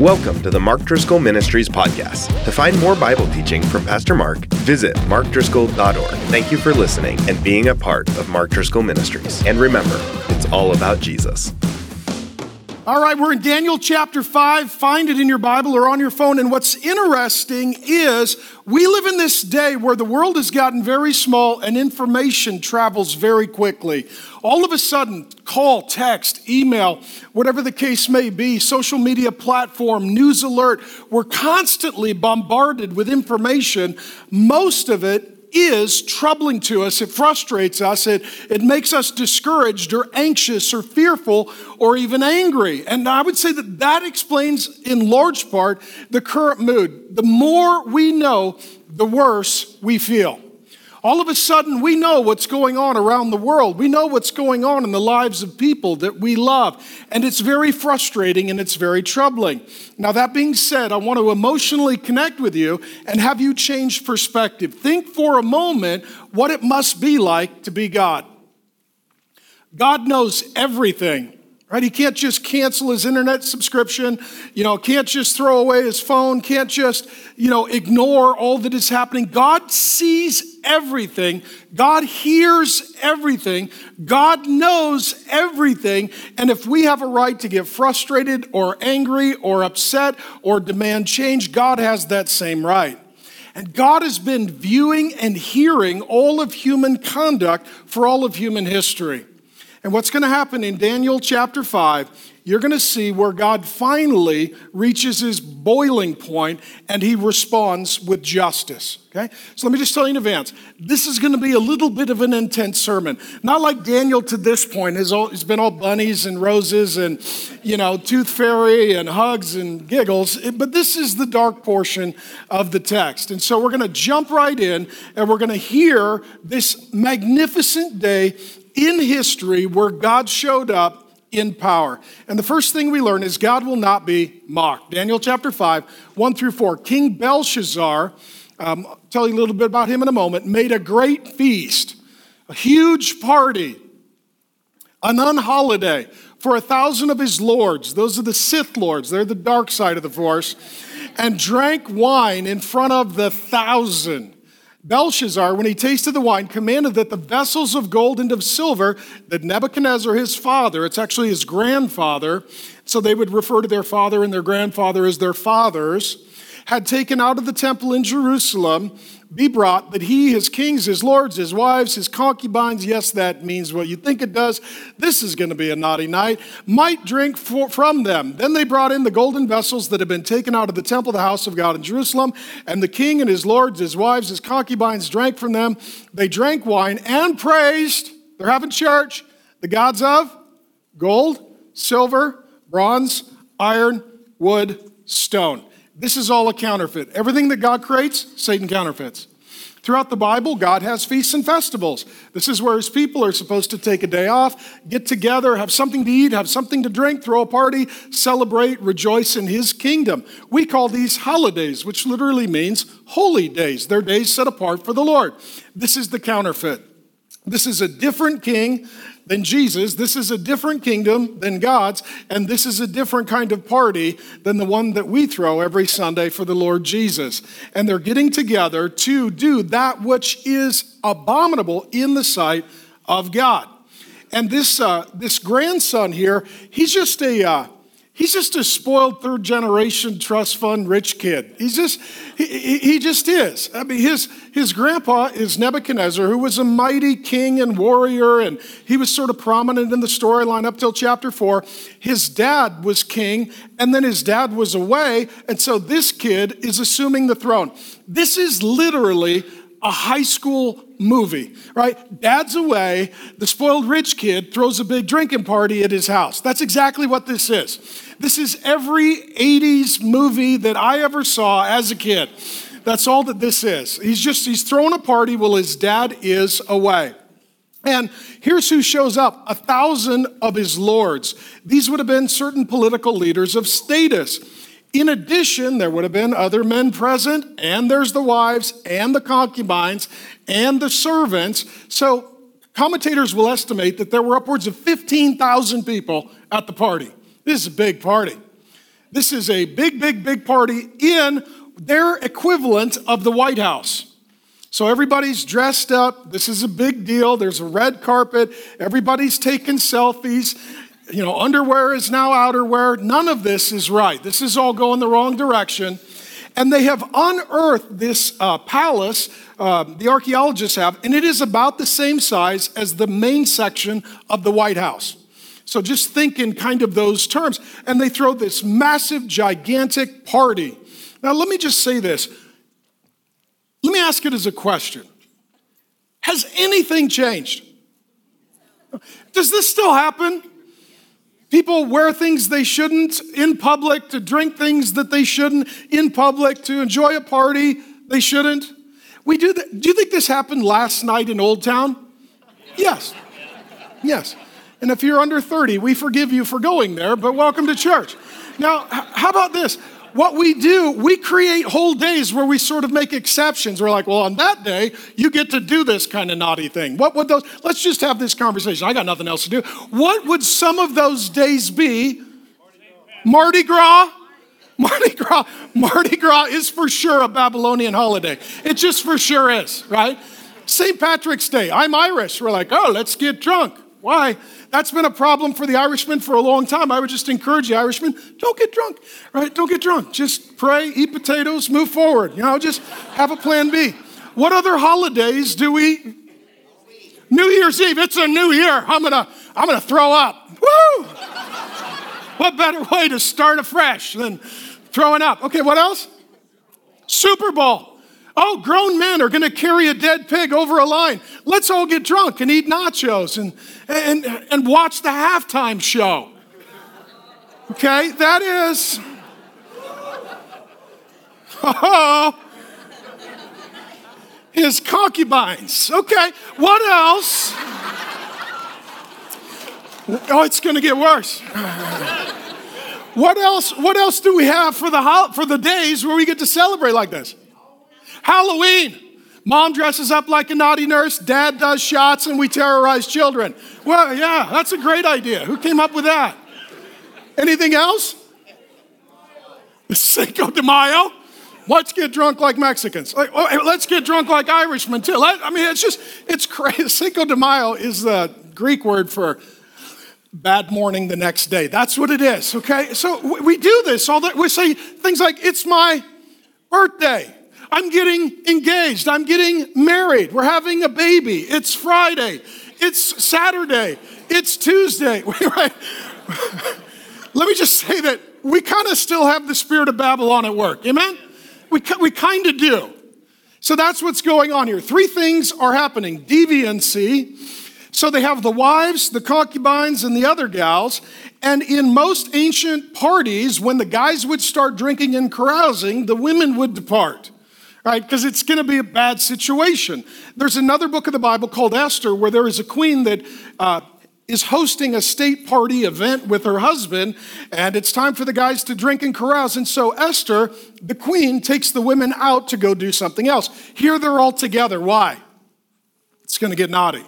Welcome to the Mark Driscoll Ministries podcast. To find more Bible teaching from Pastor Mark, visit markdriscoll.org. Thank you for listening and being a part of Mark Driscoll Ministries. And remember, it's all about Jesus. All right, we're in Daniel chapter 5. Find it in your Bible or on your phone. And what's interesting is we live in this day where the world has gotten very small and information travels very quickly. All of a sudden, call, text, email, whatever the case may be, social media platform, news alert, we're constantly bombarded with information. Most of it is troubling to us, it frustrates us, it, it makes us discouraged or anxious or fearful or even angry. And I would say that that explains, in large part, the current mood. The more we know, the worse we feel. All of a sudden, we know what's going on around the world. We know what's going on in the lives of people that we love. And it's very frustrating and it's very troubling. Now, that being said, I want to emotionally connect with you and have you change perspective. Think for a moment what it must be like to be God. God knows everything right? He can't just cancel his internet subscription, you know, can't just throw away his phone, can't just, you know, ignore all that is happening. God sees everything. God hears everything. God knows everything. And if we have a right to get frustrated or angry or upset or demand change, God has that same right. And God has been viewing and hearing all of human conduct for all of human history. And what's going to happen in Daniel chapter 5, you're going to see where God finally reaches his boiling point and he responds with justice. Okay? So let me just tell you in advance this is going to be a little bit of an intense sermon. Not like Daniel to this point has it's been all bunnies and roses and, you know, tooth fairy and hugs and giggles, but this is the dark portion of the text. And so we're going to jump right in and we're going to hear this magnificent day in history where God showed up in power. And the first thing we learn is God will not be mocked. Daniel chapter 5, 1 through 4. King Belshazzar, um, I'll tell you a little bit about him in a moment, made a great feast, a huge party, an unholiday for a thousand of his lords. Those are the Sith lords, they're the dark side of the force, and drank wine in front of the thousand. Belshazzar, when he tasted the wine, commanded that the vessels of gold and of silver that Nebuchadnezzar, his father, it's actually his grandfather, so they would refer to their father and their grandfather as their fathers, had taken out of the temple in Jerusalem be brought, that he, his kings, his lords, his wives, his concubines, yes, that means what you think it does. This is going to be a naughty night, might drink for, from them. Then they brought in the golden vessels that had been taken out of the temple, the house of God in Jerusalem, and the king and his lords, his wives, his concubines drank from them. They drank wine and praised, they're having church, the gods of gold, silver, bronze, iron, wood, stone. This is all a counterfeit. Everything that God creates, Satan counterfeits. Throughout the Bible, God has feasts and festivals. This is where his people are supposed to take a day off, get together, have something to eat, have something to drink, throw a party, celebrate, rejoice in his kingdom. We call these holidays, which literally means holy days. They're days set apart for the Lord. This is the counterfeit. This is a different king than Jesus. This is a different kingdom than God's, and this is a different kind of party than the one that we throw every Sunday for the Lord Jesus. And they're getting together to do that which is abominable in the sight of God. And this, uh, this grandson here, he's just a, uh, He's just a spoiled third generation trust fund rich kid. He's just, he, he just is. I mean, his, his grandpa is Nebuchadnezzar, who was a mighty king and warrior, and he was sort of prominent in the storyline up till chapter four. His dad was king, and then his dad was away, and so this kid is assuming the throne. This is literally a high school movie, right? Dad's away, the spoiled rich kid throws a big drinking party at his house. That's exactly what this is. This is every 80s movie that I ever saw as a kid. That's all that this is. He's just, he's throwing a party while his dad is away. And here's who shows up a thousand of his lords. These would have been certain political leaders of status. In addition, there would have been other men present, and there's the wives, and the concubines, and the servants. So, commentators will estimate that there were upwards of 15,000 people at the party. This is a big party. This is a big, big, big party in their equivalent of the White House. So everybody's dressed up. This is a big deal. There's a red carpet. Everybody's taking selfies. You know, underwear is now outerwear. None of this is right. This is all going the wrong direction. And they have unearthed this uh, palace, uh, the archaeologists have, and it is about the same size as the main section of the White House. So just think in kind of those terms. And they throw this massive, gigantic party. Now, let me just say this let me ask it as a question Has anything changed? Does this still happen? People wear things they shouldn't in public, to drink things that they shouldn't in public, to enjoy a party they shouldn't. We do. Do you think this happened last night in Old Town? Yes. Yes. And if you're under 30, we forgive you for going there, but welcome to church. Now, how about this? What we do, we create whole days where we sort of make exceptions. We're like, well, on that day, you get to do this kind of naughty thing. What would those, let's just have this conversation. I got nothing else to do. What would some of those days be? Mardi Gras? Mardi Gras, Mardi Gras is for sure a Babylonian holiday. It just for sure is, right? St. Patrick's Day. I'm Irish. We're like, oh, let's get drunk. Why? That's been a problem for the Irishmen for a long time. I would just encourage the Irishmen, don't get drunk, right? Don't get drunk. Just pray, eat potatoes, move forward. You know, just have a plan B. What other holidays do we? New Year's Eve. It's a new year. I'm gonna, I'm gonna throw up. Woo! what better way to start afresh than throwing up? Okay, what else? Super Bowl. Oh, grown men are going to carry a dead pig over a line. Let's all get drunk and eat nachos and, and, and watch the halftime show. Okay, that is. Oh, his concubines. Okay, what else? Oh, it's going to get worse. What else? What else do we have for the for the days where we get to celebrate like this? Halloween. Mom dresses up like a naughty nurse, dad does shots, and we terrorize children. Well, yeah, that's a great idea. Who came up with that? Anything else? Cinco de Mayo. Let's get drunk like Mexicans. Oh, let's get drunk like Irishmen too. I mean, it's just, it's crazy. Cinco de Mayo is the Greek word for bad morning the next day. That's what it is, okay? So we do this all that. We say things like, it's my birthday. I'm getting engaged. I'm getting married. We're having a baby. It's Friday. It's Saturday. It's Tuesday. Let me just say that we kind of still have the spirit of Babylon at work. Amen? We, we kind of do. So that's what's going on here. Three things are happening deviancy. So they have the wives, the concubines, and the other gals. And in most ancient parties, when the guys would start drinking and carousing, the women would depart right? Because it's going to be a bad situation. There's another book of the Bible called Esther where there is a queen that uh, is hosting a state party event with her husband, and it's time for the guys to drink and carouse. And so Esther, the queen, takes the women out to go do something else. Here they're all together. Why? It's going to get naughty.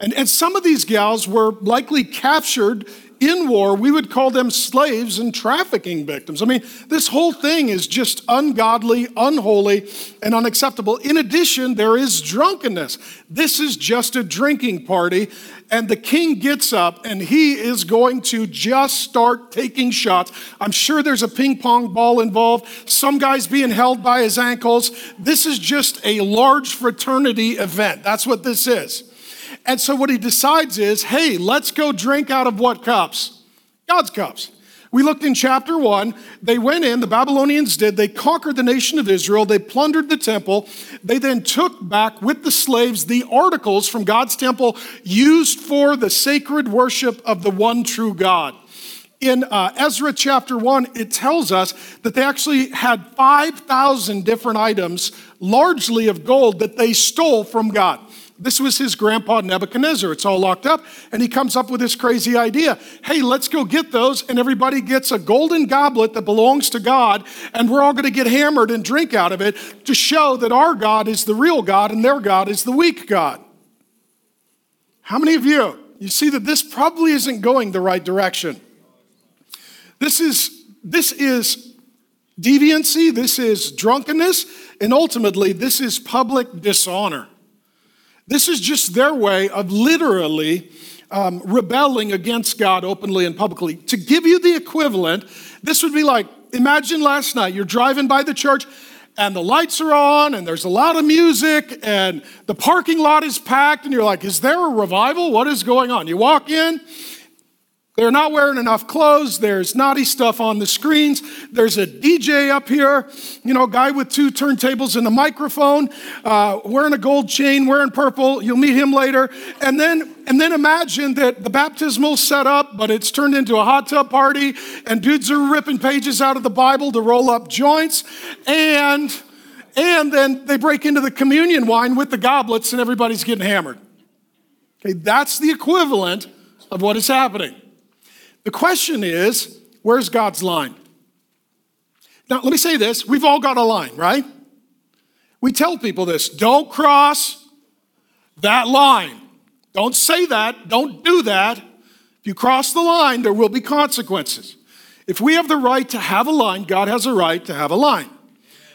And, and some of these gals were likely captured in war, we would call them slaves and trafficking victims. I mean, this whole thing is just ungodly, unholy, and unacceptable. In addition, there is drunkenness. This is just a drinking party, and the king gets up and he is going to just start taking shots. I'm sure there's a ping pong ball involved, some guy's being held by his ankles. This is just a large fraternity event. That's what this is. And so what he decides is hey, let's go drink out of what cups? God's cups. We looked in chapter one. They went in, the Babylonians did. They conquered the nation of Israel. They plundered the temple. They then took back with the slaves the articles from God's temple used for the sacred worship of the one true God. In uh, Ezra chapter 1, it tells us that they actually had 5,000 different items, largely of gold, that they stole from God. This was his grandpa Nebuchadnezzar. It's all locked up. And he comes up with this crazy idea hey, let's go get those. And everybody gets a golden goblet that belongs to God. And we're all going to get hammered and drink out of it to show that our God is the real God and their God is the weak God. How many of you, you see that this probably isn't going the right direction? This is this is deviancy, this is drunkenness, and ultimately, this is public dishonor. This is just their way of literally um, rebelling against God openly and publicly. To give you the equivalent, this would be like imagine last night you're driving by the church and the lights are on and there's a lot of music and the parking lot is packed and you're like, is there a revival? What is going on? You walk in, they're not wearing enough clothes. There's naughty stuff on the screens. There's a DJ up here, you know, guy with two turntables and a microphone, uh, wearing a gold chain, wearing purple. You'll meet him later. And then, and then imagine that the baptismal set up, but it's turned into a hot tub party, and dudes are ripping pages out of the Bible to roll up joints, and and then they break into the communion wine with the goblets, and everybody's getting hammered. Okay, that's the equivalent of what is happening. The question is, where's God's line? Now, let me say this we've all got a line, right? We tell people this don't cross that line. Don't say that. Don't do that. If you cross the line, there will be consequences. If we have the right to have a line, God has a right to have a line.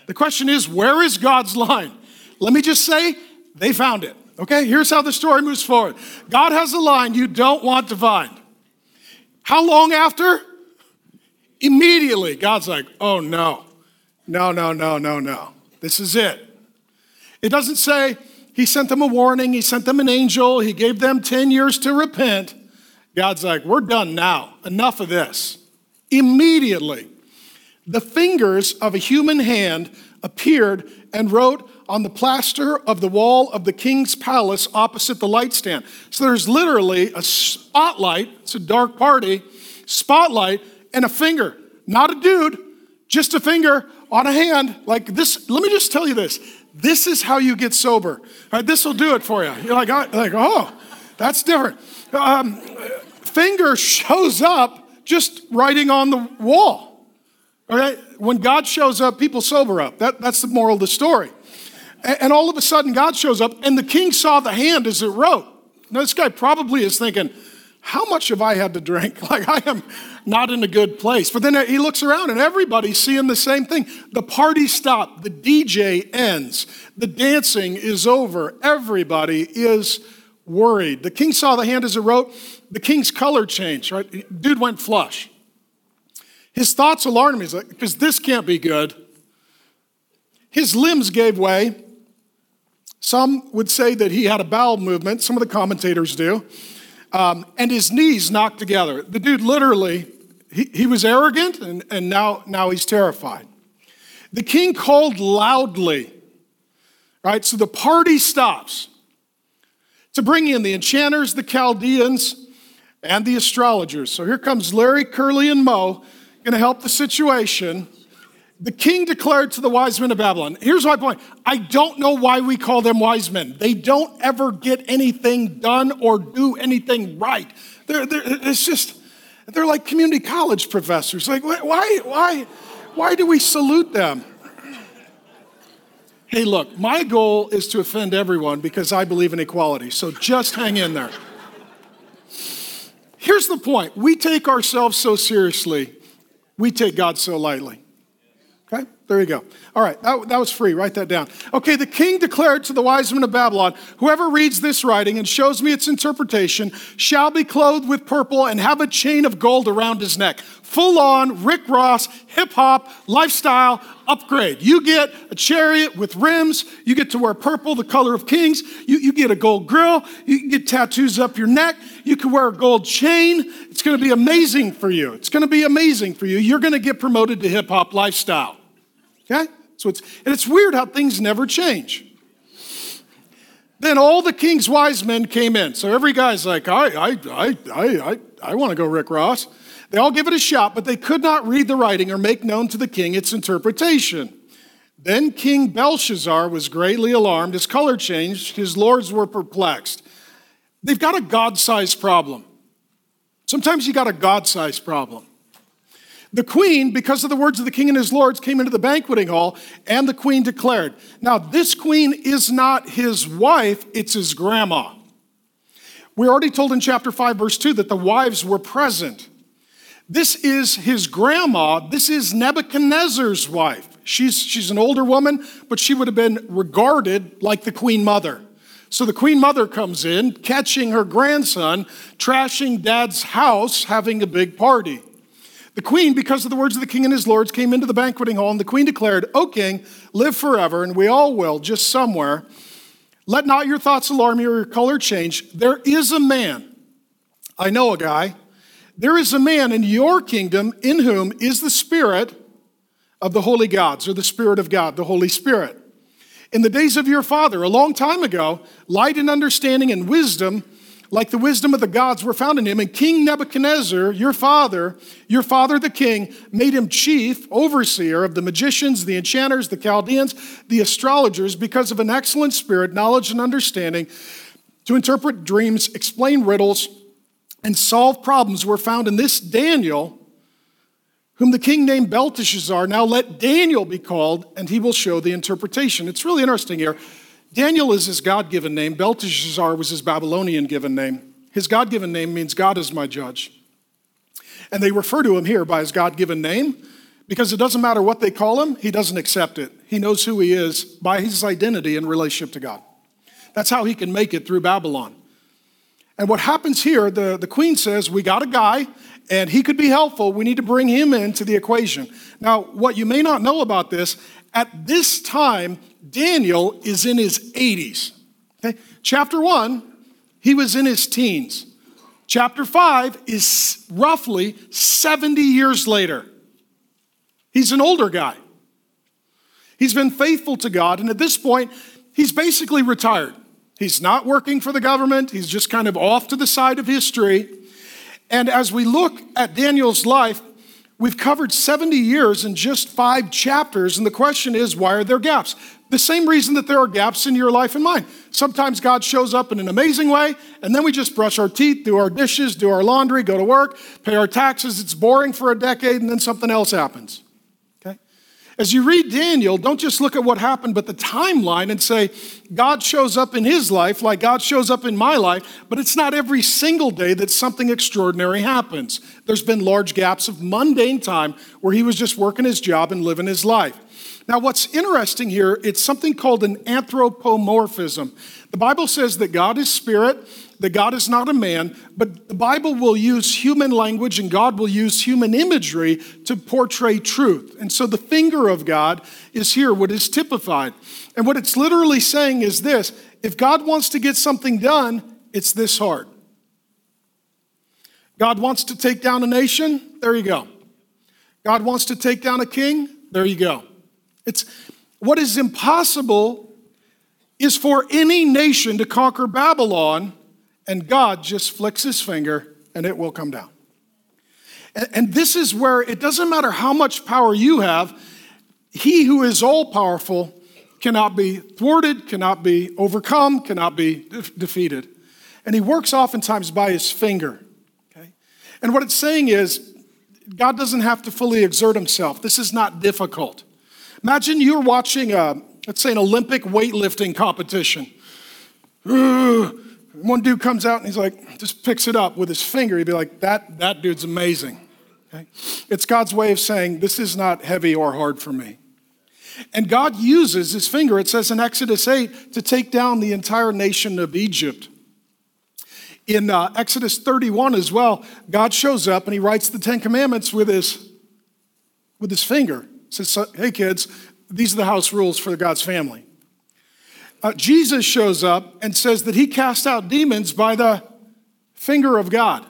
The question is, where is God's line? Let me just say, they found it. Okay, here's how the story moves forward God has a line you don't want to find. How long after? Immediately, God's like, oh no, no, no, no, no, no. This is it. It doesn't say he sent them a warning, he sent them an angel, he gave them 10 years to repent. God's like, we're done now. Enough of this. Immediately, the fingers of a human hand appeared and wrote on the plaster of the wall of the king's palace opposite the light stand. So there's literally a spotlight, it's a dark party, spotlight, and a finger. Not a dude, just a finger on a hand. Like this, let me just tell you this. This is how you get sober. Right, this will do it for you. You're like, like, oh, that's different. Um, finger shows up just writing on the wall. Okay? When God shows up, people sober up. That, that's the moral of the story. And, all of a sudden, God shows up, and the king saw the hand as it wrote. Now, this guy probably is thinking, how much have I had to drink? Like, I am not in a good place. But then he looks around and everybody's seeing the same thing. The party stopped, the DJ ends, the dancing is over. Everybody is worried. The king saw the hand as it wrote, the king's color changed, right? Dude went flush. His thoughts alarmed me because this can't be good. His limbs gave way. Some would say that he had a bowel movement, some of the commentators do. Um, and his knees knocked together. The dude literally, he, he was arrogant and, and now, now he's terrified. The king called loudly, right? So the party stops to bring in the enchanters, the Chaldeans, and the astrologers. So here comes Larry, Curly, and Moe going to help the situation. The king declared to the wise men of Babylon, here's my point. I don't know why we call them wise men. They don't ever get anything done or do anything right. They're, they're, it's just, they're like community college professors. Like, why, why, why do we salute them? Hey, look, my goal is to offend everyone because I believe in equality. So just hang in there. Here's the point we take ourselves so seriously we take God so lightly. There you go. All right, that, that was free. Write that down. Okay, the king declared to the wise men of Babylon Whoever reads this writing and shows me its interpretation shall be clothed with purple and have a chain of gold around his neck. Full on Rick Ross, hip hop, lifestyle upgrade. You get a chariot with rims. You get to wear purple, the color of kings. You, you get a gold grill. You can get tattoos up your neck. You can wear a gold chain. It's going to be amazing for you. It's going to be amazing for you. You're going to get promoted to hip hop lifestyle. Okay? So it's, and it's weird how things never change. Then all the king's wise men came in. So every guy's like, I, I, I, I, I, I want to go Rick Ross. They all give it a shot, but they could not read the writing or make known to the king its interpretation. Then King Belshazzar was greatly alarmed. His color changed. His lords were perplexed. They've got a God sized problem. Sometimes you got a God sized problem. The queen, because of the words of the king and his lords, came into the banqueting hall, and the queen declared, Now, this queen is not his wife, it's his grandma. We're already told in chapter 5, verse 2, that the wives were present. This is his grandma. This is Nebuchadnezzar's wife. She's, she's an older woman, but she would have been regarded like the queen mother. So the queen mother comes in, catching her grandson, trashing dad's house, having a big party. The queen, because of the words of the king and his lords, came into the banqueting hall, and the queen declared, O king, live forever, and we all will, just somewhere. Let not your thoughts alarm you or your color change. There is a man, I know a guy, there is a man in your kingdom in whom is the spirit of the holy gods, or the spirit of God, the Holy Spirit. In the days of your father, a long time ago, light and understanding and wisdom like the wisdom of the gods were found in him. And King Nebuchadnezzar, your father, your father the king, made him chief, overseer of the magicians, the enchanters, the Chaldeans, the astrologers, because of an excellent spirit, knowledge, and understanding to interpret dreams, explain riddles, and solve problems were found in this Daniel, whom the king named Belteshazzar. Now let Daniel be called, and he will show the interpretation. It's really interesting here. Daniel is his God given name, Belteshazzar was his Babylonian given name. His God given name means God is my judge. And they refer to him here by his God given name because it doesn't matter what they call him, he doesn't accept it. He knows who he is by his identity in relationship to God. That's how he can make it through Babylon. And what happens here, the, the queen says, We got a guy, and he could be helpful. We need to bring him into the equation. Now, what you may not know about this, at this time, Daniel is in his 80s. Okay? Chapter 1, he was in his teens. Chapter 5 is roughly 70 years later. He's an older guy. He's been faithful to God, and at this point, he's basically retired. He's not working for the government, he's just kind of off to the side of history. And as we look at Daniel's life, we've covered 70 years in just five chapters, and the question is why are there gaps? The same reason that there are gaps in your life and mine. Sometimes God shows up in an amazing way, and then we just brush our teeth, do our dishes, do our laundry, go to work, pay our taxes. It's boring for a decade, and then something else happens. As you read Daniel, don't just look at what happened, but the timeline and say, God shows up in his life like God shows up in my life, but it's not every single day that something extraordinary happens. There's been large gaps of mundane time where he was just working his job and living his life. Now, what's interesting here, it's something called an anthropomorphism. The Bible says that God is spirit, that God is not a man, but the Bible will use human language and God will use human imagery to portray truth. And so the finger of God is here, what is typified. And what it's literally saying is this if God wants to get something done, it's this hard. God wants to take down a nation, there you go. God wants to take down a king, there you go. It's what is impossible is for any nation to conquer Babylon, and God just flicks his finger and it will come down. And, and this is where it doesn't matter how much power you have, he who is all powerful cannot be thwarted, cannot be overcome, cannot be de- defeated. And he works oftentimes by his finger. Okay? And what it's saying is, God doesn't have to fully exert himself. This is not difficult. Imagine you're watching, a, let's say, an Olympic weightlifting competition. One dude comes out and he's like, just picks it up with his finger. He'd be like, that, that dude's amazing. Okay? It's God's way of saying, this is not heavy or hard for me. And God uses his finger, it says in Exodus 8, to take down the entire nation of Egypt. In uh, Exodus 31 as well, God shows up and he writes the Ten Commandments with his, with his finger says, hey kids, these are the house rules for God's family. Uh, Jesus shows up and says that he cast out demons by the finger of God.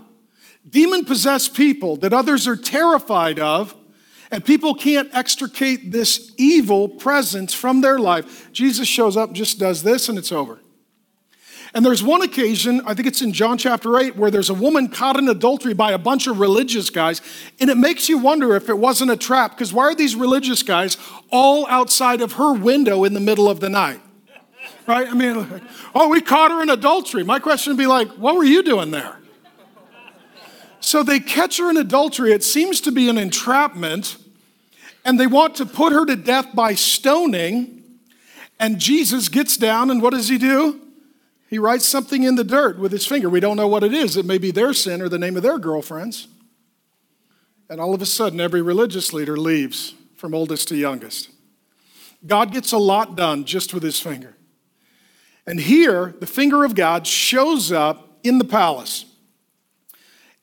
Demon possessed people that others are terrified of, and people can't extricate this evil presence from their life. Jesus shows up, just does this, and it's over. And there's one occasion, I think it's in John chapter 8, where there's a woman caught in adultery by a bunch of religious guys. And it makes you wonder if it wasn't a trap, because why are these religious guys all outside of her window in the middle of the night? Right? I mean, like, oh, we caught her in adultery. My question would be like, what were you doing there? So they catch her in adultery. It seems to be an entrapment. And they want to put her to death by stoning. And Jesus gets down, and what does he do? He writes something in the dirt with his finger. We don't know what it is. It may be their sin or the name of their girlfriends. and all of a sudden, every religious leader leaves from oldest to youngest. God gets a lot done just with his finger. And here, the finger of God shows up in the palace.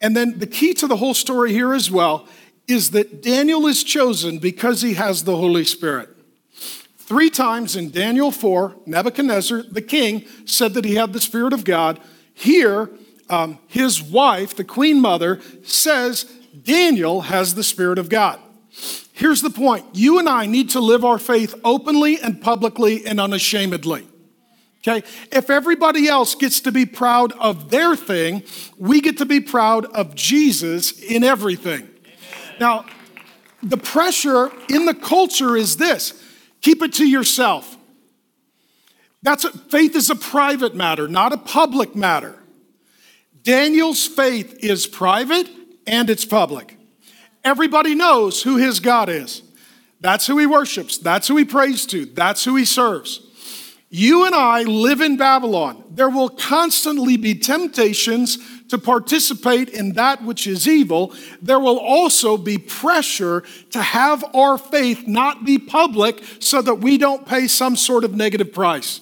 And then the key to the whole story here as well is that Daniel is chosen because he has the Holy Spirit. Three times in Daniel 4, Nebuchadnezzar, the king, said that he had the Spirit of God. Here, um, his wife, the queen mother, says Daniel has the Spirit of God. Here's the point you and I need to live our faith openly and publicly and unashamedly. Okay? If everybody else gets to be proud of their thing, we get to be proud of Jesus in everything. Amen. Now, the pressure in the culture is this keep it to yourself. That's a, faith is a private matter, not a public matter. Daniel's faith is private and it's public. Everybody knows who his God is. That's who he worships. That's who he prays to. That's who he serves. You and I live in Babylon. There will constantly be temptations to participate in that which is evil. There will also be pressure to have our faith not be public so that we don't pay some sort of negative price.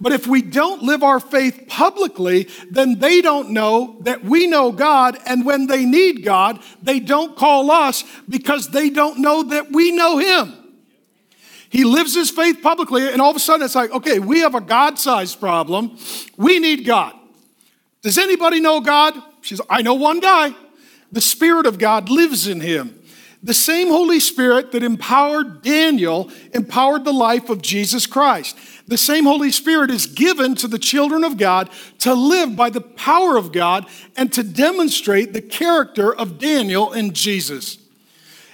But if we don't live our faith publicly, then they don't know that we know God. And when they need God, they don't call us because they don't know that we know Him. He lives his faith publicly, and all of a sudden it's like, okay, we have a God sized problem. We need God. Does anybody know God? She's, I know one guy. The Spirit of God lives in him. The same Holy Spirit that empowered Daniel empowered the life of Jesus Christ. The same Holy Spirit is given to the children of God to live by the power of God and to demonstrate the character of Daniel and Jesus.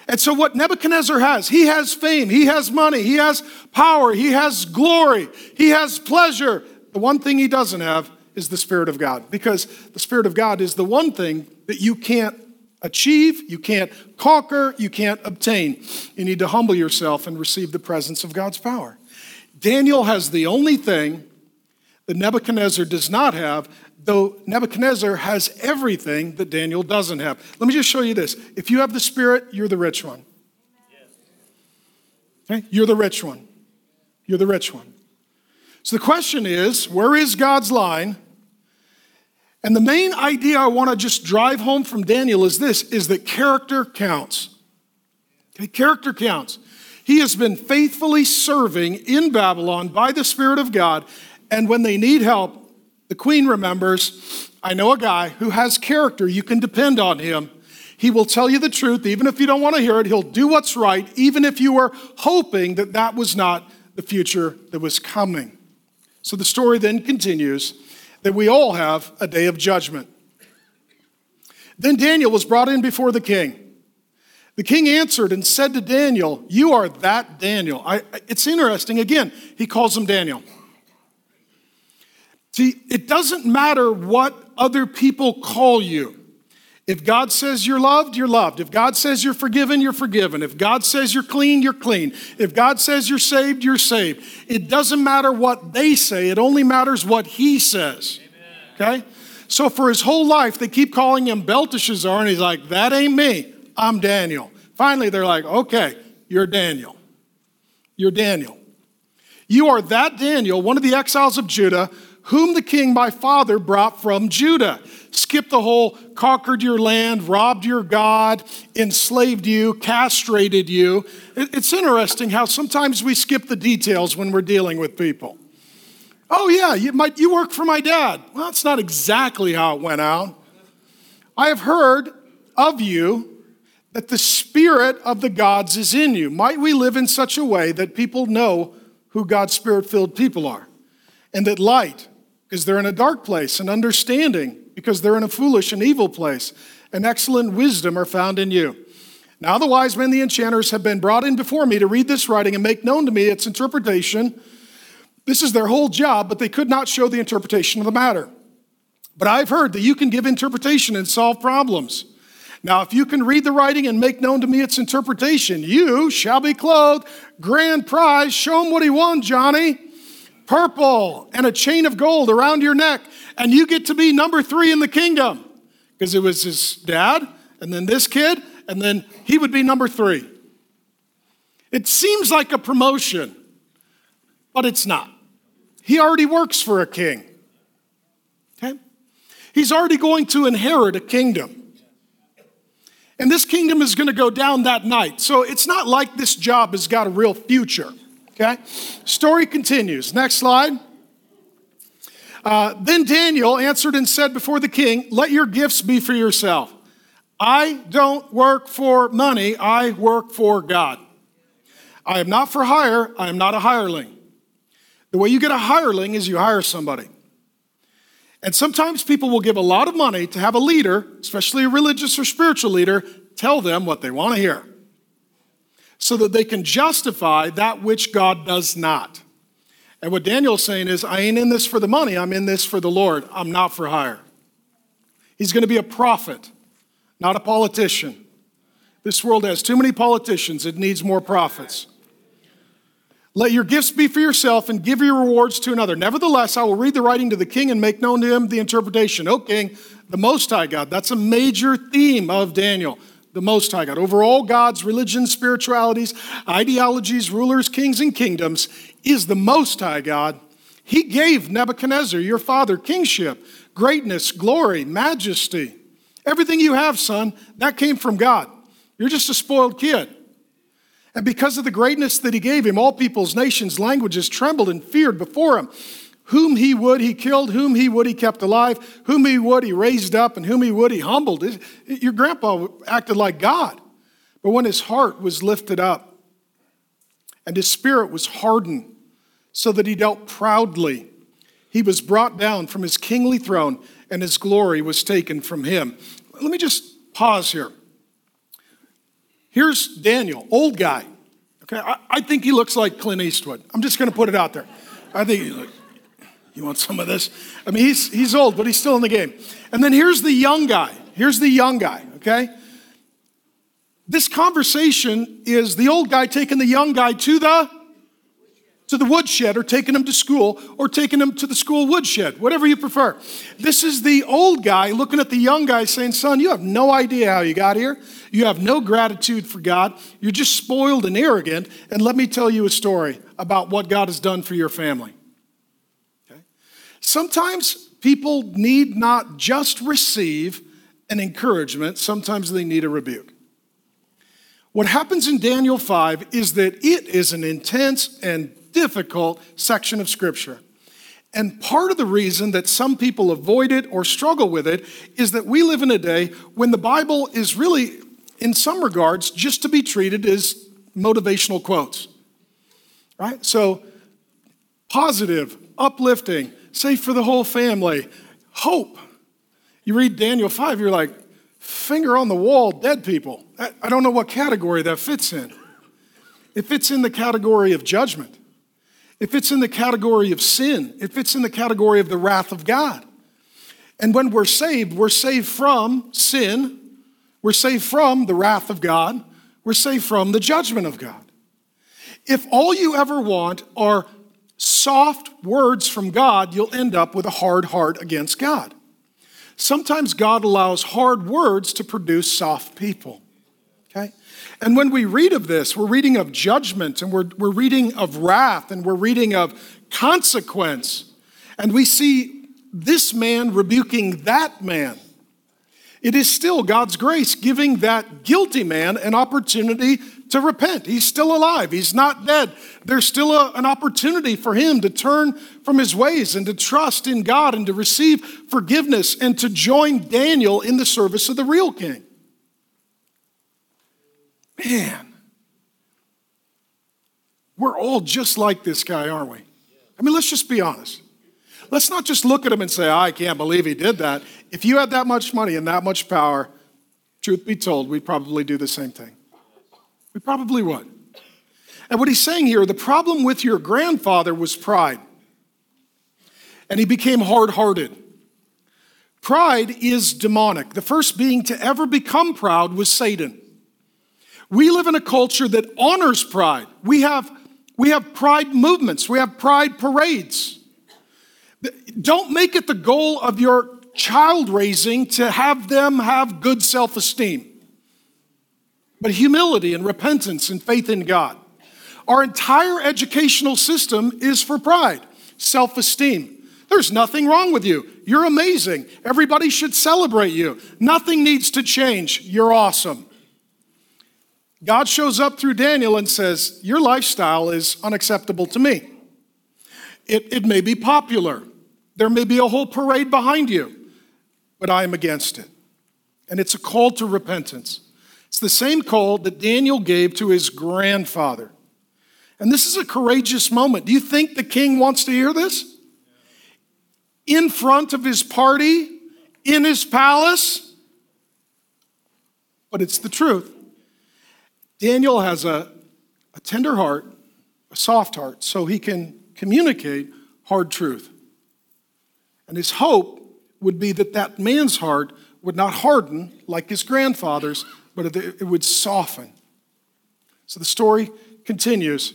And so, what Nebuchadnezzar has, he has fame, he has money, he has power, he has glory, he has pleasure. The one thing he doesn't have is the Spirit of God, because the Spirit of God is the one thing that you can't achieve, you can't conquer, you can't obtain. You need to humble yourself and receive the presence of God's power. Daniel has the only thing that Nebuchadnezzar does not have, though Nebuchadnezzar has everything that Daniel doesn't have. Let me just show you this. If you have the Spirit, you're the rich one. Okay? You're the rich one. You're the rich one. So the question is where is God's line? And the main idea I want to just drive home from Daniel is this is that character counts. Okay, character counts. He has been faithfully serving in Babylon by the Spirit of God, and when they need help, the queen remembers, I know a guy who has character. You can depend on him. He will tell you the truth, even if you don't want to hear it. He'll do what's right, even if you were hoping that that was not the future that was coming. So the story then continues that we all have a day of judgment. Then Daniel was brought in before the king. The king answered and said to Daniel, You are that Daniel. I, it's interesting. Again, he calls him Daniel. See, it doesn't matter what other people call you. If God says you're loved, you're loved. If God says you're forgiven, you're forgiven. If God says you're clean, you're clean. If God says you're saved, you're saved. It doesn't matter what they say, it only matters what He says. Amen. Okay? So for his whole life, they keep calling him Belteshazzar, and he's like, That ain't me. I'm Daniel. Finally, they're like, Okay, you're Daniel. You're Daniel. You are that Daniel, one of the exiles of Judah whom the king my father brought from Judah. Skip the whole conquered your land, robbed your God, enslaved you, castrated you. It's interesting how sometimes we skip the details when we're dealing with people. Oh, yeah, you, might, you work for my dad. Well, that's not exactly how it went out. I have heard of you that the spirit of the gods is in you. Might we live in such a way that people know who God's spirit filled people are? And that light, because they're in a dark place, and understanding because they're in a foolish and evil place, and excellent wisdom are found in you. Now the wise men, the enchanters, have been brought in before me to read this writing and make known to me its interpretation. This is their whole job, but they could not show the interpretation of the matter. But I've heard that you can give interpretation and solve problems. Now, if you can read the writing and make known to me its interpretation, you shall be clothed. Grand prize. Show him what he won, Johnny purple, and a chain of gold around your neck, and you get to be number three in the kingdom. Because it was his dad, and then this kid, and then he would be number three. It seems like a promotion, but it's not. He already works for a king. Okay? He's already going to inherit a kingdom. And this kingdom is going to go down that night. So it's not like this job has got a real future. Okay? Story continues. Next slide. Uh, then Daniel answered and said before the king, Let your gifts be for yourself. I don't work for money, I work for God. I am not for hire, I am not a hireling. The way you get a hireling is you hire somebody. And sometimes people will give a lot of money to have a leader, especially a religious or spiritual leader, tell them what they want to hear so that they can justify that which God does not. And what Daniel's saying is, I ain't in this for the money, I'm in this for the Lord. I'm not for hire. He's going to be a prophet, not a politician. This world has too many politicians, it needs more prophets. Let your gifts be for yourself and give your rewards to another. Nevertheless, I will read the writing to the king and make known to him the interpretation. O king, the Most High God. That's a major theme of Daniel. The Most High God. Over all gods, religions, spiritualities, ideologies, rulers, kings, and kingdoms is the Most High God. He gave Nebuchadnezzar, your father, kingship, greatness, glory, majesty. Everything you have, son, that came from God. You're just a spoiled kid. And because of the greatness that he gave him, all peoples, nations, languages trembled and feared before him. Whom he would, he killed. Whom he would, he kept alive. Whom he would, he raised up. And whom he would, he humbled. Your grandpa acted like God. But when his heart was lifted up and his spirit was hardened, so that he dealt proudly, he was brought down from his kingly throne and his glory was taken from him. Let me just pause here. Here's Daniel, old guy. Okay, I, I think he looks like Clint Eastwood. I'm just going to put it out there. I think like, you want some of this? I mean, he's he's old, but he's still in the game. And then here's the young guy. Here's the young guy. Okay. This conversation is the old guy taking the young guy to the to the woodshed or taking him to school or taking him to the school woodshed, whatever you prefer. This is the old guy looking at the young guy saying, Son, you have no idea how you got here. You have no gratitude for God. You're just spoiled and arrogant. And let me tell you a story about what God has done for your family. Sometimes people need not just receive an encouragement, sometimes they need a rebuke. What happens in Daniel 5 is that it is an intense and difficult section of Scripture. And part of the reason that some people avoid it or struggle with it is that we live in a day when the Bible is really, in some regards, just to be treated as motivational quotes. Right? So, positive, uplifting, safe for the whole family, hope. You read Daniel 5, you're like, finger on the wall, dead people. I don't know what category that fits in. It fits in the category of judgment. It fits in the category of sin. It fits in the category of the wrath of God. And when we're saved, we're saved from sin. We're saved from the wrath of God. We're saved from the judgment of God. If all you ever want are soft words from God, you'll end up with a hard heart against God. Sometimes God allows hard words to produce soft people. Okay? And when we read of this, we're reading of judgment and we're, we're reading of wrath and we're reading of consequence. And we see this man rebuking that man. It is still God's grace giving that guilty man an opportunity to repent. He's still alive, he's not dead. There's still a, an opportunity for him to turn from his ways and to trust in God and to receive forgiveness and to join Daniel in the service of the real king. Man, we're all just like this guy, aren't we? I mean, let's just be honest. Let's not just look at him and say, I can't believe he did that. If you had that much money and that much power, truth be told, we'd probably do the same thing. We probably would. And what he's saying here, the problem with your grandfather was pride. And he became hard hearted. Pride is demonic. The first being to ever become proud was Satan. We live in a culture that honors pride. We have, we have pride movements, we have pride parades. Don't make it the goal of your child raising to have them have good self esteem. But humility and repentance and faith in God. Our entire educational system is for pride, self esteem. There's nothing wrong with you. You're amazing. Everybody should celebrate you. Nothing needs to change. You're awesome. God shows up through Daniel and says, Your lifestyle is unacceptable to me. It, it may be popular, there may be a whole parade behind you, but I am against it. And it's a call to repentance. It's the same call that Daniel gave to his grandfather. And this is a courageous moment. Do you think the king wants to hear this? In front of his party, in his palace? But it's the truth. Daniel has a, a tender heart, a soft heart, so he can communicate hard truth. And his hope would be that that man's heart would not harden like his grandfather's, but it would soften. So the story continues.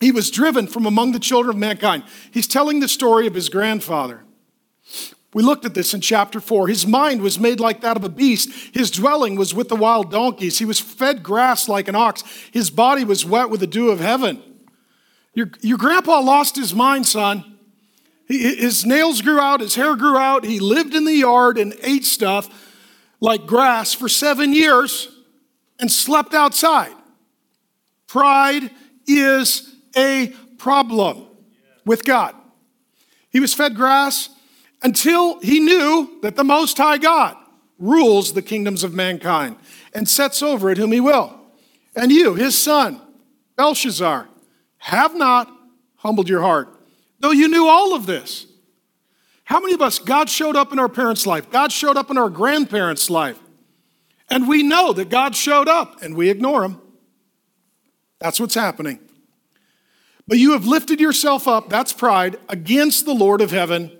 He was driven from among the children of mankind. He's telling the story of his grandfather. We looked at this in chapter 4. His mind was made like that of a beast. His dwelling was with the wild donkeys. He was fed grass like an ox. His body was wet with the dew of heaven. Your, your grandpa lost his mind, son. He, his nails grew out, his hair grew out. He lived in the yard and ate stuff like grass for seven years and slept outside. Pride is a problem with God. He was fed grass until he knew that the Most High God rules the kingdoms of mankind and sets over it whom he will. And you, his son, Belshazzar, have not humbled your heart, though you knew all of this. How many of us, God showed up in our parents' life, God showed up in our grandparents' life, and we know that God showed up and we ignore him? That's what's happening. But you have lifted yourself up, that's pride, against the Lord of heaven,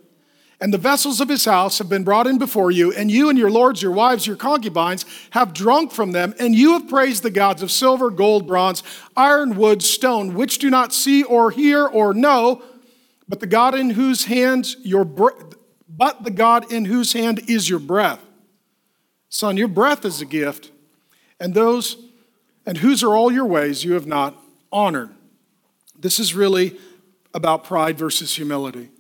and the vessels of his house have been brought in before you, and you and your lords, your wives, your concubines have drunk from them, and you have praised the gods of silver, gold, bronze, iron, wood, stone, which do not see or hear or know, but the God in whose hands your but the God in whose hand is your breath. Son, your breath is a gift, and those and whose are all your ways you have not honored. This is really about pride versus humility.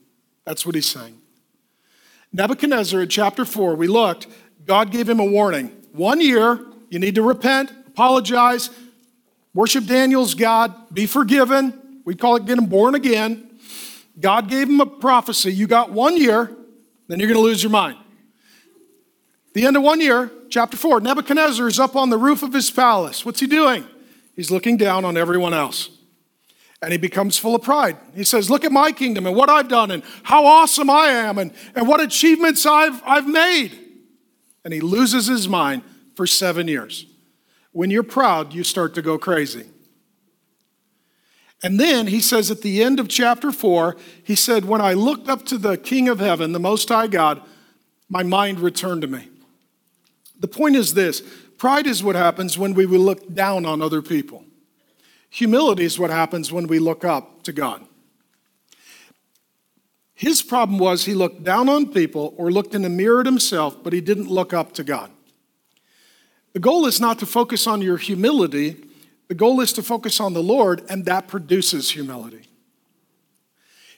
That's what he's saying. Nebuchadnezzar in chapter 4, we looked, God gave him a warning. One year, you need to repent, apologize, worship Daniel's God, be forgiven. We call it getting born again. God gave him a prophecy. You got one year, then you're going to lose your mind. The end of one year, chapter 4, Nebuchadnezzar is up on the roof of his palace. What's he doing? He's looking down on everyone else and he becomes full of pride. He says, Look at my kingdom and what I've done and how awesome I am and, and what achievements I've, I've made. And he loses his mind for seven years. When you're proud, you start to go crazy. And then he says at the end of chapter four, he said, When I looked up to the King of heaven, the Most High God, my mind returned to me. The point is this pride is what happens when we look down on other people. Humility is what happens when we look up to God. His problem was he looked down on people or looked in the mirror at himself, but he didn't look up to God. The goal is not to focus on your humility, the goal is to focus on the Lord, and that produces humility.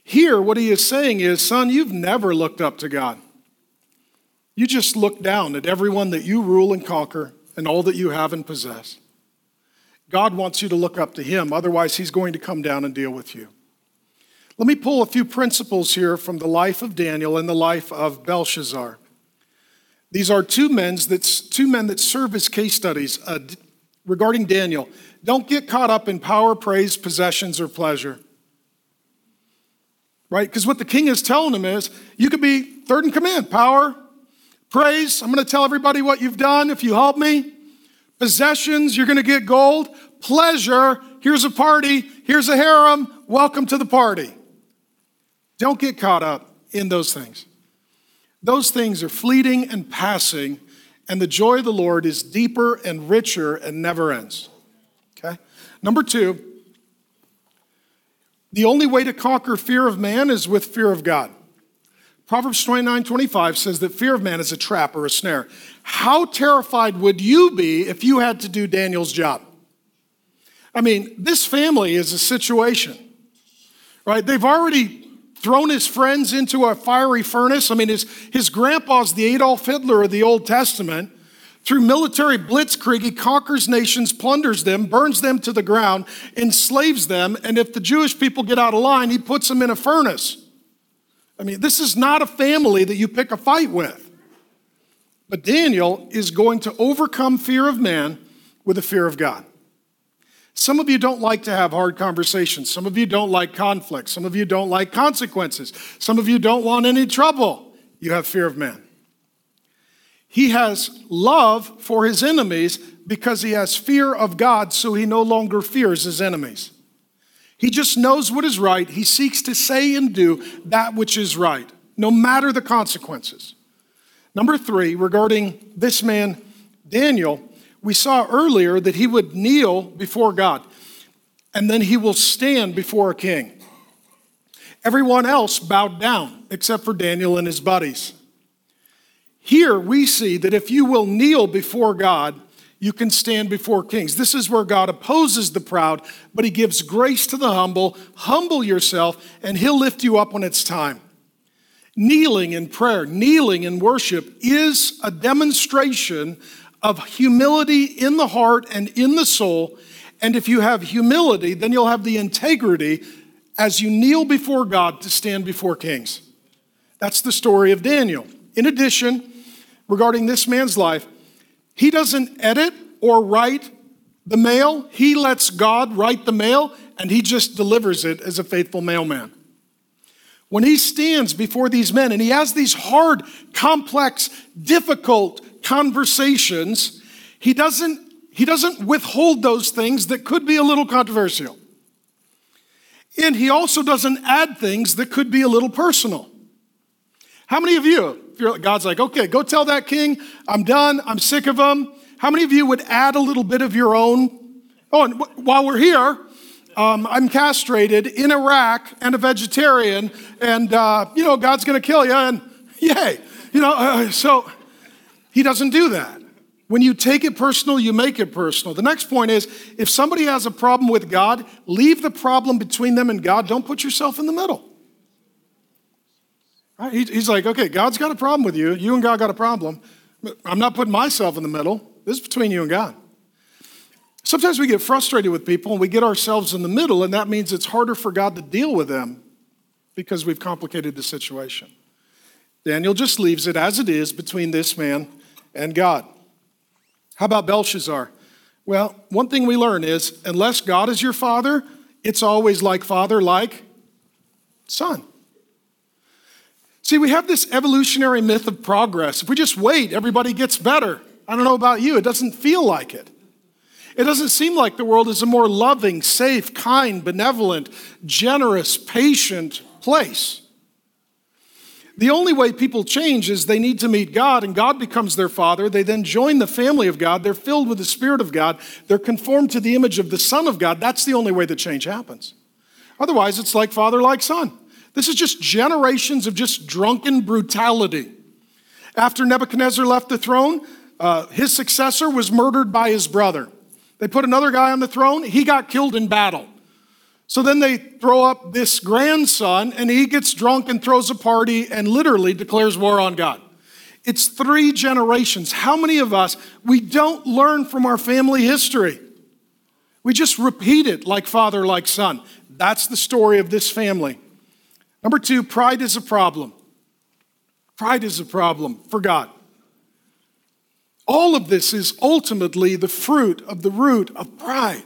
Here, what he is saying is, son, you've never looked up to God. You just look down at everyone that you rule and conquer and all that you have and possess. God wants you to look up to Him, otherwise, He's going to come down and deal with you. Let me pull a few principles here from the life of Daniel and the life of Belshazzar. These are two men that, two men that serve as case studies uh, regarding Daniel. Don't get caught up in power, praise, possessions, or pleasure. Right? Because what the king is telling him is you could be third in command power, praise. I'm going to tell everybody what you've done if you help me. Possessions, you're going to get gold. Pleasure, here's a party, here's a harem, welcome to the party. Don't get caught up in those things. Those things are fleeting and passing, and the joy of the Lord is deeper and richer and never ends. Okay? Number two, the only way to conquer fear of man is with fear of God. Proverbs 29 25 says that fear of man is a trap or a snare. How terrified would you be if you had to do Daniel's job? I mean, this family is a situation, right? They've already thrown his friends into a fiery furnace. I mean, his, his grandpa's the Adolf Hitler of the Old Testament. Through military blitzkrieg, he conquers nations, plunders them, burns them to the ground, enslaves them, and if the Jewish people get out of line, he puts them in a furnace. I mean, this is not a family that you pick a fight with. But Daniel is going to overcome fear of man with the fear of God. Some of you don't like to have hard conversations. Some of you don't like conflict. Some of you don't like consequences. Some of you don't want any trouble. You have fear of man. He has love for his enemies because he has fear of God, so he no longer fears his enemies. He just knows what is right. He seeks to say and do that which is right, no matter the consequences. Number three, regarding this man, Daniel, we saw earlier that he would kneel before God and then he will stand before a king. Everyone else bowed down except for Daniel and his buddies. Here we see that if you will kneel before God, you can stand before kings. This is where God opposes the proud, but he gives grace to the humble. Humble yourself, and he'll lift you up when it's time. Kneeling in prayer, kneeling in worship is a demonstration of humility in the heart and in the soul. And if you have humility, then you'll have the integrity as you kneel before God to stand before kings. That's the story of Daniel. In addition, regarding this man's life. He doesn't edit or write the mail, he lets God write the mail, and he just delivers it as a faithful mailman. When he stands before these men and he has these hard, complex, difficult conversations, he doesn't, he doesn't withhold those things that could be a little controversial. And he also doesn't add things that could be a little personal. How many of you, God's like, okay, go tell that king, I'm done, I'm sick of him. How many of you would add a little bit of your own? Oh, and while we're here, um, I'm castrated in Iraq and a vegetarian, and uh, you know God's to kill you, and yay, you know. Uh, so He doesn't do that. When you take it personal, you make it personal. The next point is if somebody has a problem with God, leave the problem between them and God. Don't put yourself in the middle. Right? He's like, okay, God's got a problem with you. You and God got a problem. I'm not putting myself in the middle. This is between you and God. Sometimes we get frustrated with people and we get ourselves in the middle, and that means it's harder for God to deal with them because we've complicated the situation. Daniel just leaves it as it is between this man and God. How about Belshazzar? Well, one thing we learn is unless God is your father, it's always like father, like son. See, we have this evolutionary myth of progress. If we just wait, everybody gets better. I don't know about you, it doesn't feel like it. It doesn't seem like the world is a more loving, safe, kind, benevolent, generous, patient place. The only way people change is they need to meet God, and God becomes their father. They then join the family of God. They're filled with the Spirit of God. They're conformed to the image of the Son of God. That's the only way that change happens. Otherwise, it's like father, like son. This is just generations of just drunken brutality. After Nebuchadnezzar left the throne, uh, his successor was murdered by his brother. They put another guy on the throne, he got killed in battle. So then they throw up this grandson, and he gets drunk and throws a party and literally declares war on God. It's three generations. How many of us, we don't learn from our family history? We just repeat it like father, like son. That's the story of this family. Number two, pride is a problem. Pride is a problem for God. All of this is ultimately the fruit of the root of pride.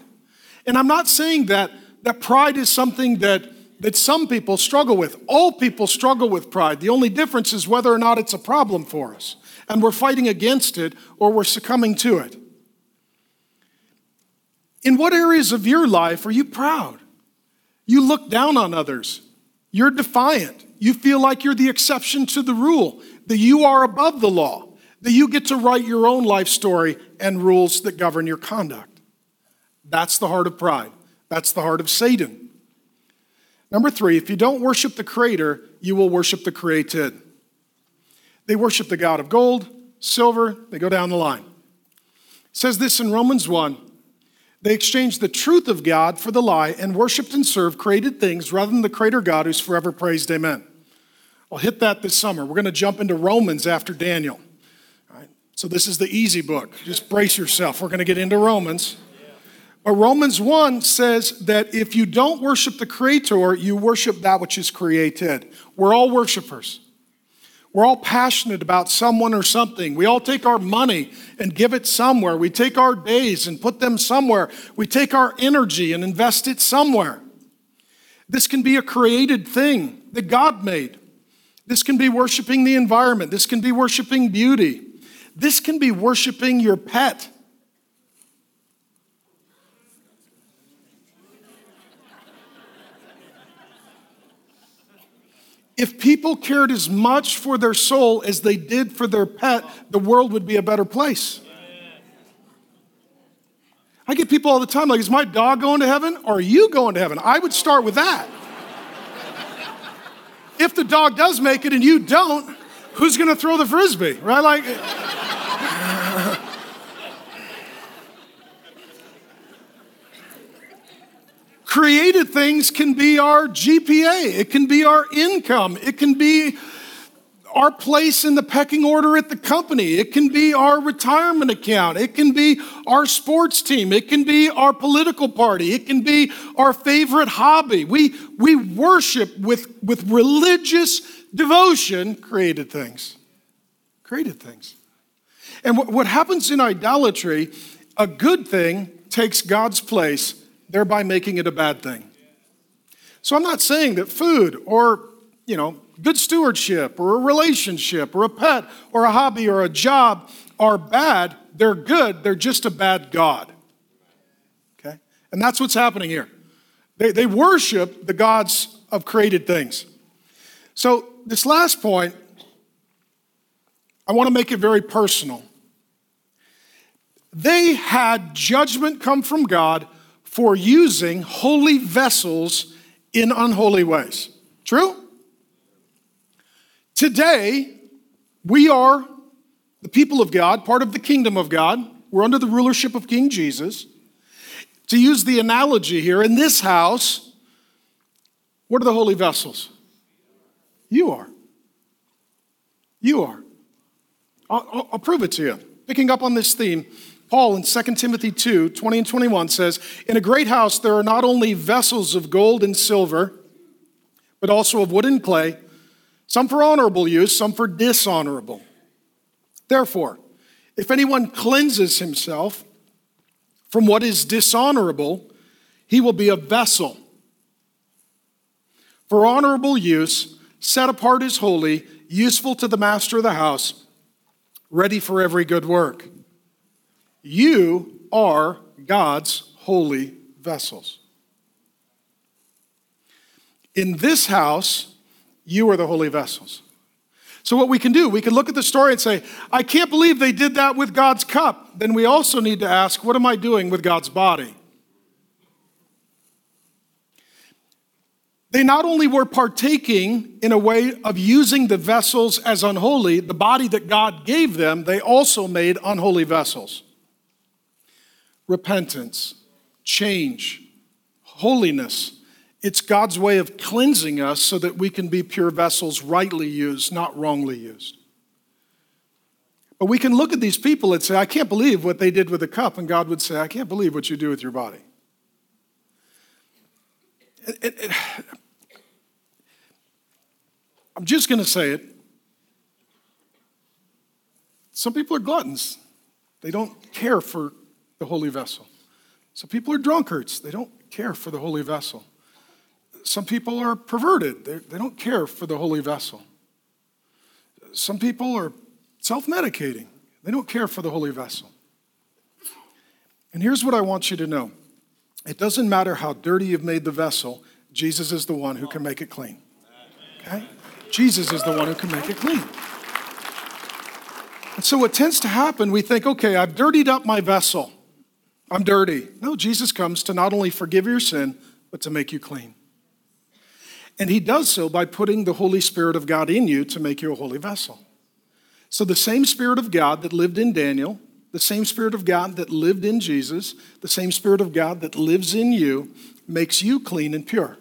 And I'm not saying that, that pride is something that, that some people struggle with. All people struggle with pride. The only difference is whether or not it's a problem for us. And we're fighting against it or we're succumbing to it. In what areas of your life are you proud? You look down on others. You're defiant. You feel like you're the exception to the rule, that you are above the law, that you get to write your own life story and rules that govern your conduct. That's the heart of pride. That's the heart of Satan. Number three, if you don't worship the Creator, you will worship the created. They worship the God of gold, silver, they go down the line. It says this in Romans 1 they exchanged the truth of God for the lie and worshiped and served created things rather than the creator God who's forever praised. Amen. I'll hit that this summer. We're going to jump into Romans after Daniel. So this is the easy book. Just brace yourself. We're going to get into Romans. But Romans 1 says that if you don't worship the Creator, you worship that which is created. We're all worshipers. We're all passionate about someone or something. We all take our money and give it somewhere. We take our days and put them somewhere. We take our energy and invest it somewhere. This can be a created thing that God made. This can be worshiping the environment. This can be worshiping beauty. This can be worshiping your pet. If people cared as much for their soul as they did for their pet, the world would be a better place. I get people all the time like, is my dog going to heaven or are you going to heaven? I would start with that. if the dog does make it and you don't, who's going to throw the frisbee, right? Like, Created things can be our GPA, it can be our income, it can be our place in the pecking order at the company, it can be our retirement account, it can be our sports team, it can be our political party, it can be our favorite hobby. We, we worship with, with religious devotion created things. Created things. And what, what happens in idolatry, a good thing takes God's place thereby making it a bad thing. So I'm not saying that food or, you know, good stewardship or a relationship or a pet or a hobby or a job are bad. They're good. They're just a bad God. Okay? And that's what's happening here. They, they worship the gods of created things. So, this last point, I want to make it very personal. They had judgment come from God for using holy vessels in unholy ways. True? Today, we are the people of God, part of the kingdom of God. We're under the rulership of King Jesus. To use the analogy here, in this house, what are the holy vessels? You are. You are. I'll, I'll prove it to you. Picking up on this theme, Paul in 2 Timothy 2 20 and 21 says, In a great house there are not only vessels of gold and silver, but also of wood and clay, some for honorable use, some for dishonorable. Therefore, if anyone cleanses himself from what is dishonorable, he will be a vessel for honorable use, set apart as holy, useful to the master of the house, ready for every good work. You are God's holy vessels. In this house, you are the holy vessels. So, what we can do, we can look at the story and say, I can't believe they did that with God's cup. Then we also need to ask, what am I doing with God's body? They not only were partaking in a way of using the vessels as unholy, the body that God gave them, they also made unholy vessels repentance, change, holiness. It's God's way of cleansing us so that we can be pure vessels, rightly used, not wrongly used. But we can look at these people and say, I can't believe what they did with the cup. And God would say, I can't believe what you do with your body. It, it, it, I'm just going to say it. Some people are gluttons. They don't care for the holy vessel. So people are drunkards, they don't care for the holy vessel. Some people are perverted, they, they don't care for the holy vessel. Some people are self medicating, they don't care for the holy vessel. And here's what I want you to know it doesn't matter how dirty you've made the vessel, Jesus is the one who can make it clean. Okay? Jesus is the one who can make it clean. And so, what tends to happen, we think, okay, I've dirtied up my vessel. I'm dirty. No, Jesus comes to not only forgive your sin, but to make you clean. And he does so by putting the Holy Spirit of God in you to make you a holy vessel. So, the same Spirit of God that lived in Daniel, the same Spirit of God that lived in Jesus, the same Spirit of God that lives in you, makes you clean and pure.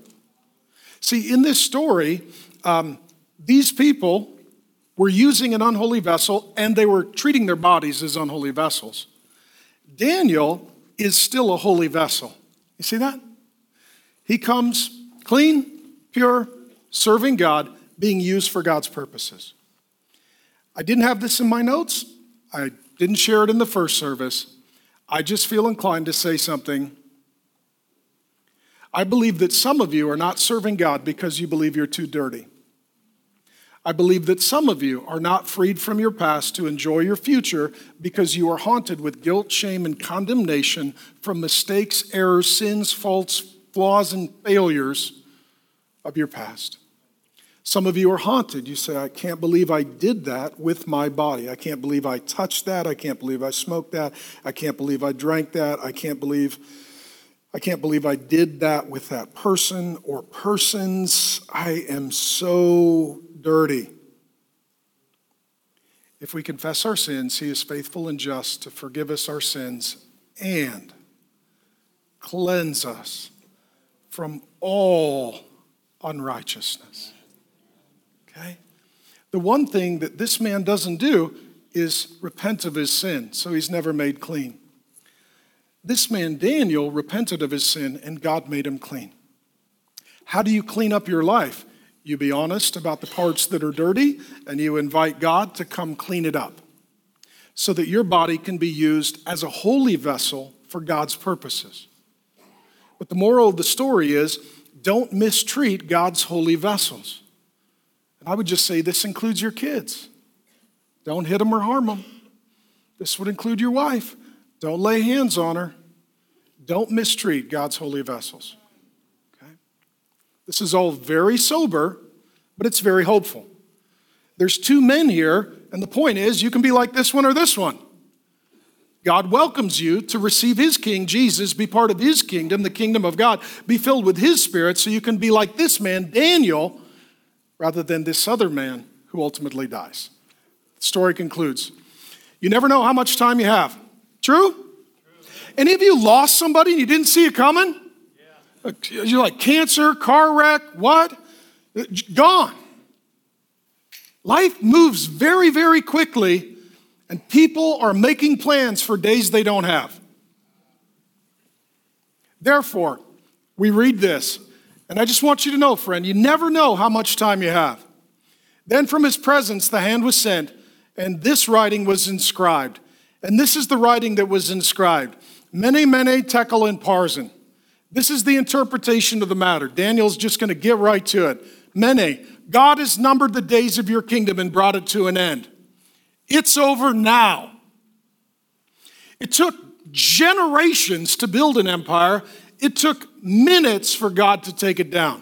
See, in this story, um, these people were using an unholy vessel and they were treating their bodies as unholy vessels. Daniel is still a holy vessel. You see that? He comes clean, pure, serving God, being used for God's purposes. I didn't have this in my notes. I didn't share it in the first service. I just feel inclined to say something. I believe that some of you are not serving God because you believe you're too dirty. I believe that some of you are not freed from your past to enjoy your future because you are haunted with guilt, shame, and condemnation from mistakes, errors, sins, faults, flaws, and failures of your past. Some of you are haunted. You say, I can't believe I did that with my body. I can't believe I touched that. I can't believe I smoked that. I can't believe I drank that. I can't believe I can't believe I did that with that person or persons. I am so dirty. If we confess our sins, He is faithful and just to forgive us our sins and cleanse us from all unrighteousness. Okay? The one thing that this man doesn't do is repent of his sin, so he's never made clean. This man, Daniel, repented of his sin and God made him clean. How do you clean up your life? You be honest about the parts that are dirty, and you invite God to come clean it up so that your body can be used as a holy vessel for God's purposes. But the moral of the story is don't mistreat God's holy vessels. And I would just say this includes your kids. Don't hit them or harm them. This would include your wife. Don't lay hands on her. Don't mistreat God's holy vessels. This is all very sober, but it's very hopeful. There's two men here, and the point is you can be like this one or this one. God welcomes you to receive His King, Jesus, be part of His kingdom, the kingdom of God, be filled with His Spirit, so you can be like this man, Daniel, rather than this other man who ultimately dies. The story concludes. You never know how much time you have. True? True. Any of you lost somebody and you didn't see it coming? You're like cancer, car wreck, what? Gone. Life moves very, very quickly, and people are making plans for days they don't have. Therefore, we read this, and I just want you to know, friend, you never know how much time you have. Then from his presence the hand was sent, and this writing was inscribed. And this is the writing that was inscribed Mene, Mene, Tekel, and Parsin. This is the interpretation of the matter. Daniel's just going to get right to it. Mene, God has numbered the days of your kingdom and brought it to an end. It's over now. It took generations to build an empire, it took minutes for God to take it down.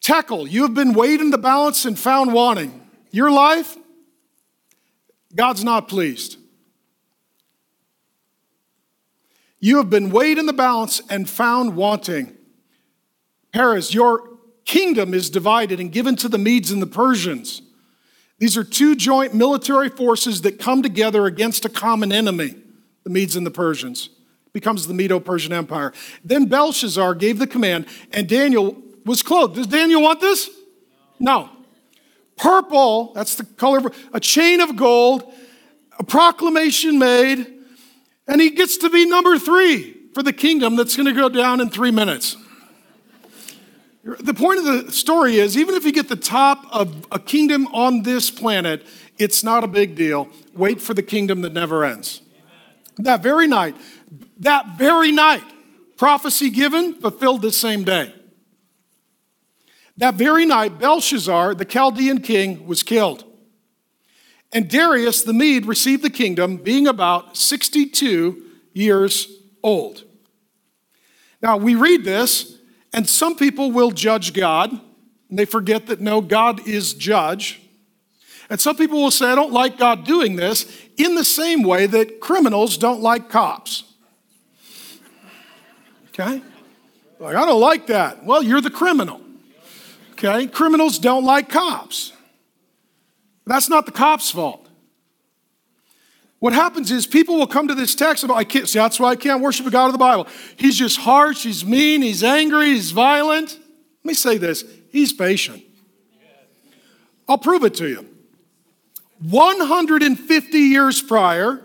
Tekel, you have been weighed in the balance and found wanting. Your life, God's not pleased. You have been weighed in the balance and found wanting. Peres, your kingdom is divided and given to the Medes and the Persians. These are two joint military forces that come together against a common enemy, the Medes and the Persians. It becomes the Medo Persian Empire. Then Belshazzar gave the command, and Daniel was clothed. Does Daniel want this? No. Purple, that's the color, a chain of gold, a proclamation made and he gets to be number three for the kingdom that's going to go down in three minutes. The point of the story is even if you get the top of a kingdom on this planet, it's not a big deal. Wait for the kingdom that never ends. That very night, that very night, prophecy given, fulfilled the same day. That very night, Belshazzar, the Chaldean king, was killed. And Darius the Mede received the kingdom, being about 62 years old. Now, we read this, and some people will judge God, and they forget that no, God is judge. And some people will say, I don't like God doing this, in the same way that criminals don't like cops. Okay? Like, I don't like that. Well, you're the criminal. Okay? Criminals don't like cops. That's not the cop's fault. What happens is people will come to this text and I can't see that's why I can't worship a God of the Bible. He's just harsh, he's mean, he's angry, he's violent. Let me say this, he's patient. I'll prove it to you. 150 years prior,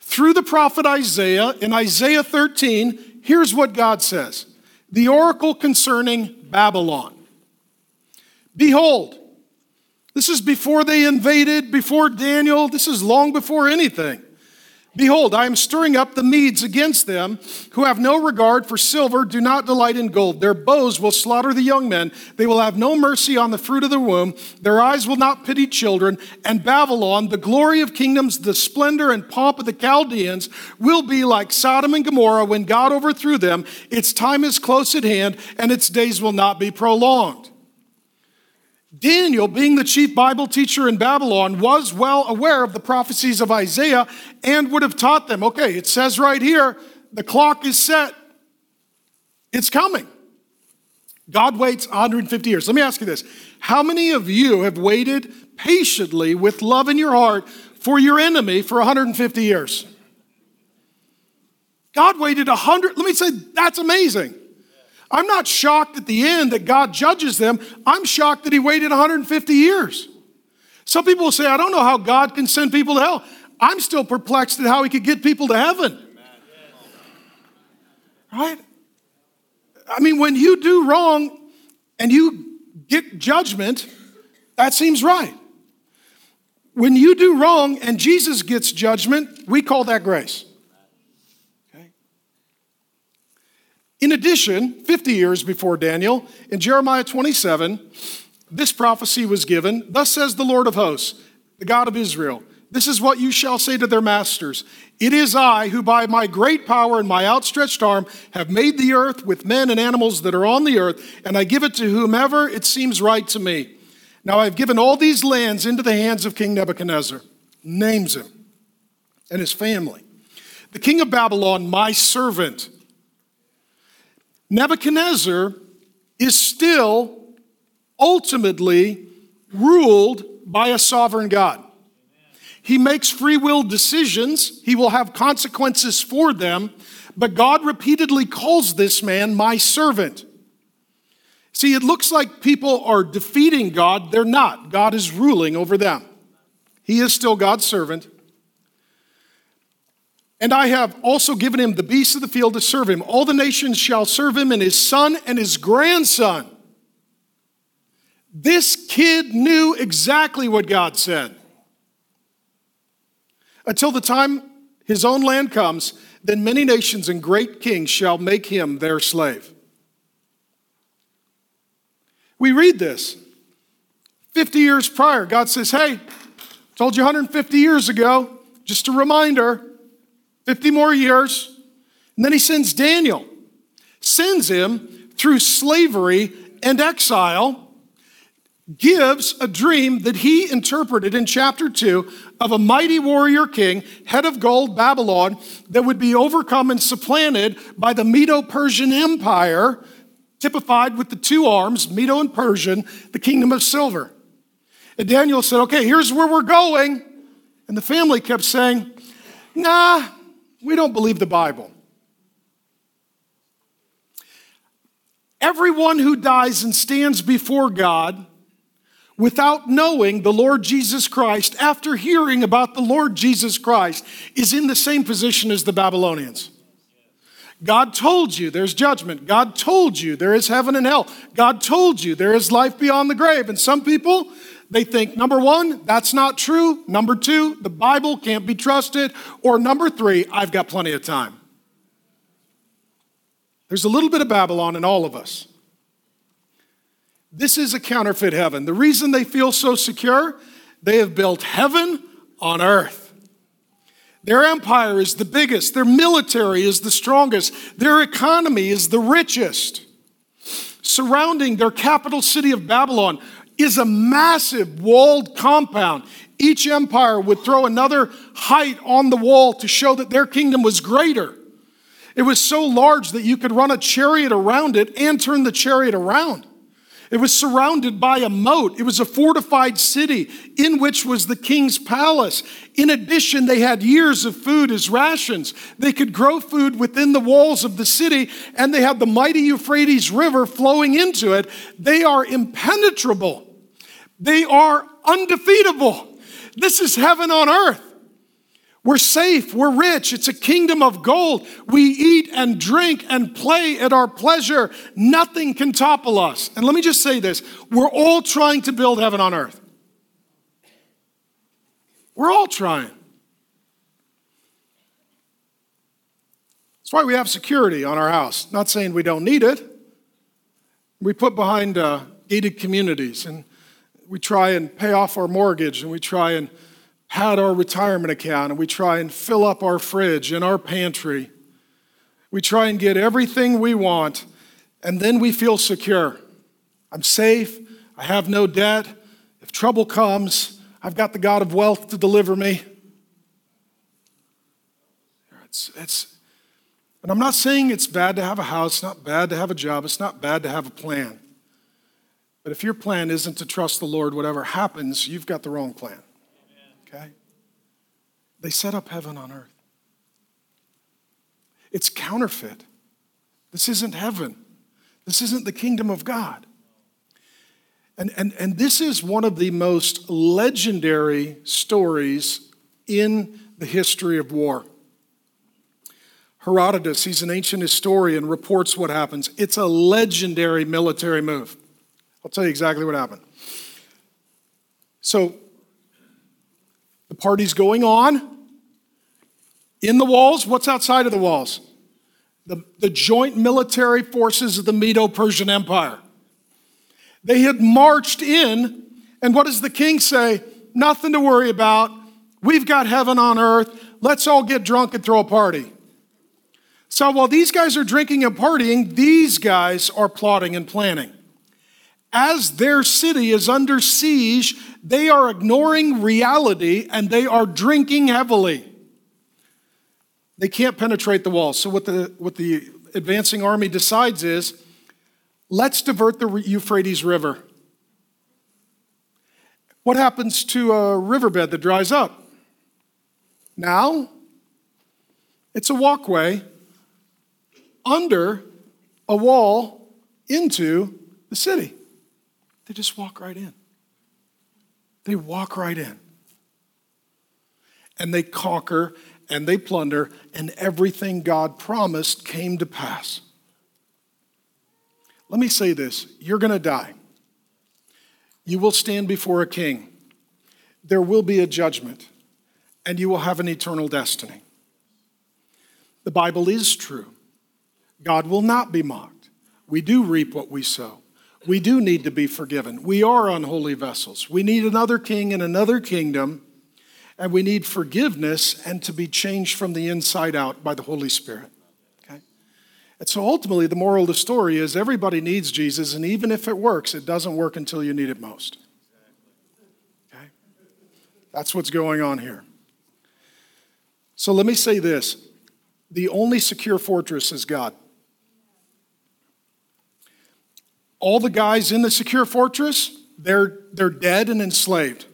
through the prophet Isaiah, in Isaiah 13, here's what God says The oracle concerning Babylon. Behold, this is before they invaded, before Daniel, this is long before anything. Behold, I am stirring up the Medes against them, who have no regard for silver, do not delight in gold. Their bows will slaughter the young men. They will have no mercy on the fruit of the womb. Their eyes will not pity children. And Babylon, the glory of kingdoms, the splendor and pomp of the Chaldeans, will be like Sodom and Gomorrah when God overthrew them. Its time is close at hand, and its days will not be prolonged. Daniel, being the chief Bible teacher in Babylon, was well aware of the prophecies of Isaiah and would have taught them okay, it says right here, the clock is set, it's coming. God waits 150 years. Let me ask you this How many of you have waited patiently with love in your heart for your enemy for 150 years? God waited 100, let me say, that's amazing. I'm not shocked at the end that God judges them. I'm shocked that He waited 150 years. Some people will say, I don't know how God can send people to hell. I'm still perplexed at how He could get people to heaven. Right? I mean, when you do wrong and you get judgment, that seems right. When you do wrong and Jesus gets judgment, we call that grace. In addition, 50 years before Daniel, in Jeremiah 27, this prophecy was given Thus says the Lord of hosts, the God of Israel. This is what you shall say to their masters It is I who, by my great power and my outstretched arm, have made the earth with men and animals that are on the earth, and I give it to whomever it seems right to me. Now I've given all these lands into the hands of King Nebuchadnezzar, names him, and his family. The king of Babylon, my servant, Nebuchadnezzar is still ultimately ruled by a sovereign God. He makes free will decisions, he will have consequences for them, but God repeatedly calls this man my servant. See, it looks like people are defeating God. They're not. God is ruling over them. He is still God's servant. And I have also given him the beasts of the field to serve him. All the nations shall serve him, and his son and his grandson. This kid knew exactly what God said. Until the time his own land comes, then many nations and great kings shall make him their slave. We read this. 50 years prior, God says, Hey, told you 150 years ago, just a reminder 50 more years. And then he sends Daniel, sends him through slavery and exile, gives a dream that he interpreted in chapter 2 of a mighty warrior king, head of gold, Babylon, that would be overcome and supplanted by the Medo Persian Empire, typified with the two arms, Medo and Persian, the kingdom of silver. And Daniel said, Okay, here's where we're going. And the family kept saying, Nah, we don't believe the Bible. Everyone who dies and stands before God without knowing the Lord Jesus Christ, after hearing about the Lord Jesus Christ, is in the same position as the Babylonians. God told you there's judgment. God told you there is heaven and hell. God told you there is life beyond the grave. And some people, they think, number one, that's not true. Number two, the Bible can't be trusted. Or number three, I've got plenty of time. There's a little bit of Babylon in all of us. This is a counterfeit heaven. The reason they feel so secure, they have built heaven on earth. Their empire is the biggest, their military is the strongest, their economy is the richest. Surrounding their capital city of Babylon is a massive walled compound. Each empire would throw another height on the wall to show that their kingdom was greater. It was so large that you could run a chariot around it and turn the chariot around. It was surrounded by a moat. It was a fortified city in which was the king's palace. In addition, they had years of food as rations. They could grow food within the walls of the city, and they had the mighty Euphrates River flowing into it. They are impenetrable, they are undefeatable. This is heaven on earth. We're safe, we're rich, it's a kingdom of gold. We eat and drink and play at our pleasure. Nothing can topple us. And let me just say this we're all trying to build heaven on earth. We're all trying. That's why we have security on our house. Not saying we don't need it. We put behind uh, gated communities and we try and pay off our mortgage and we try and had our retirement account and we try and fill up our fridge and our pantry. We try and get everything we want, and then we feel secure. I'm safe. I have no debt. If trouble comes, I've got the God of wealth to deliver me. It's, it's, and I'm not saying it's bad to have a house, it's not bad to have a job, it's not bad to have a plan. But if your plan isn't to trust the Lord, whatever happens, you've got the wrong plan. Okay? They set up heaven on earth. It's counterfeit. This isn't heaven. This isn't the kingdom of God. And, and, and this is one of the most legendary stories in the history of war. Herodotus, he's an ancient historian, reports what happens. It's a legendary military move. I'll tell you exactly what happened. So, the party's going on. In the walls, what's outside of the walls? The, the joint military forces of the Medo Persian Empire. They had marched in, and what does the king say? Nothing to worry about. We've got heaven on earth. Let's all get drunk and throw a party. So while these guys are drinking and partying, these guys are plotting and planning as their city is under siege, they are ignoring reality and they are drinking heavily. They can't penetrate the walls. So, what the, what the advancing army decides is let's divert the Euphrates River. What happens to a riverbed that dries up? Now, it's a walkway under a wall into the city. They just walk right in. They walk right in. And they conquer and they plunder, and everything God promised came to pass. Let me say this you're going to die. You will stand before a king. There will be a judgment, and you will have an eternal destiny. The Bible is true. God will not be mocked. We do reap what we sow we do need to be forgiven. We are unholy vessels. We need another king and another kingdom, and we need forgiveness and to be changed from the inside out by the Holy Spirit. Okay? And so ultimately, the moral of the story is everybody needs Jesus, and even if it works, it doesn't work until you need it most. Okay? That's what's going on here. So let me say this the only secure fortress is God. All the guys in the secure fortress, they're, they're dead and enslaved.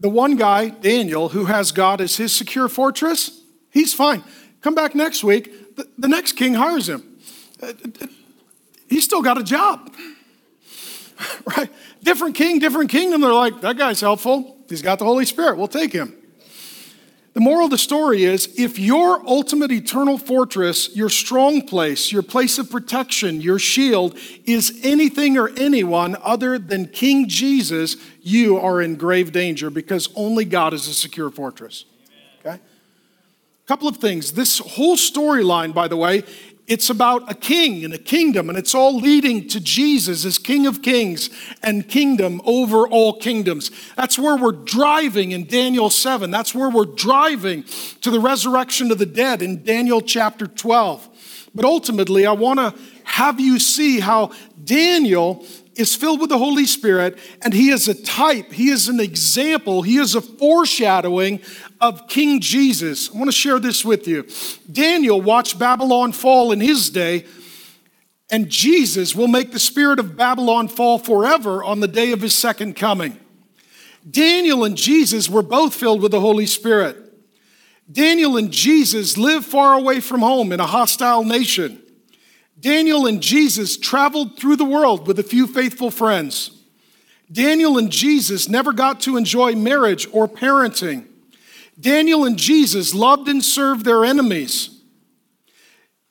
The one guy, Daniel, who has God as his secure fortress, he's fine. Come back next week, the, the next king hires him. Uh, he's still got a job. right? Different king, different kingdom. They're like, that guy's helpful. He's got the Holy Spirit. We'll take him. The moral of the story is if your ultimate eternal fortress, your strong place, your place of protection, your shield is anything or anyone other than King Jesus, you are in grave danger because only God is a secure fortress. Okay? A couple of things. This whole storyline, by the way, it's about a king and a kingdom, and it's all leading to Jesus as King of Kings and kingdom over all kingdoms. That's where we're driving in Daniel 7. That's where we're driving to the resurrection of the dead in Daniel chapter 12. But ultimately, I want to have you see how Daniel is filled with the Holy Spirit, and he is a type, he is an example, he is a foreshadowing of King Jesus. I want to share this with you. Daniel watched Babylon fall in his day, And Jesus will make the spirit of Babylon fall forever on the day of his second coming. Daniel and Jesus were both filled with the Holy Spirit. Daniel and Jesus lived far away from home in a hostile nation. Daniel and Jesus traveled through the world with a few faithful friends. Daniel and Jesus never got to enjoy marriage or parenting. Daniel and Jesus loved and served their enemies.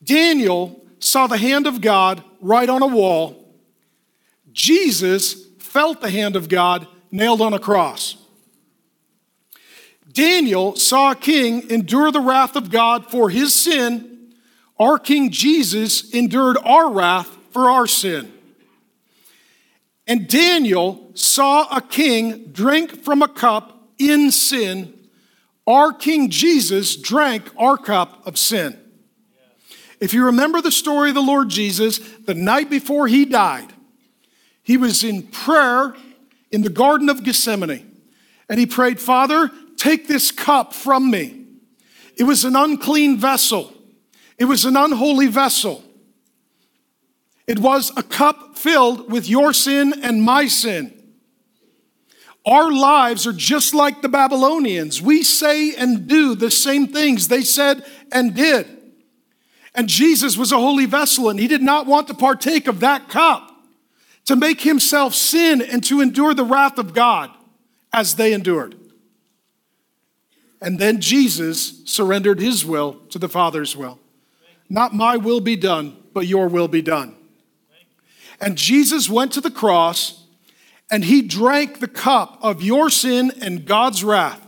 Daniel saw the hand of God right on a wall. Jesus felt the hand of God nailed on a cross. Daniel saw a king endure the wrath of God for his sin. Our King Jesus endured our wrath for our sin. And Daniel saw a king drink from a cup in sin. Our King Jesus drank our cup of sin. If you remember the story of the Lord Jesus, the night before he died, he was in prayer in the Garden of Gethsemane. And he prayed, Father, take this cup from me. It was an unclean vessel, it was an unholy vessel. It was a cup filled with your sin and my sin. Our lives are just like the Babylonians. We say and do the same things they said and did. And Jesus was a holy vessel, and he did not want to partake of that cup to make himself sin and to endure the wrath of God as they endured. And then Jesus surrendered his will to the Father's will. Not my will be done, but your will be done. And Jesus went to the cross and he drank the cup of your sin and God's wrath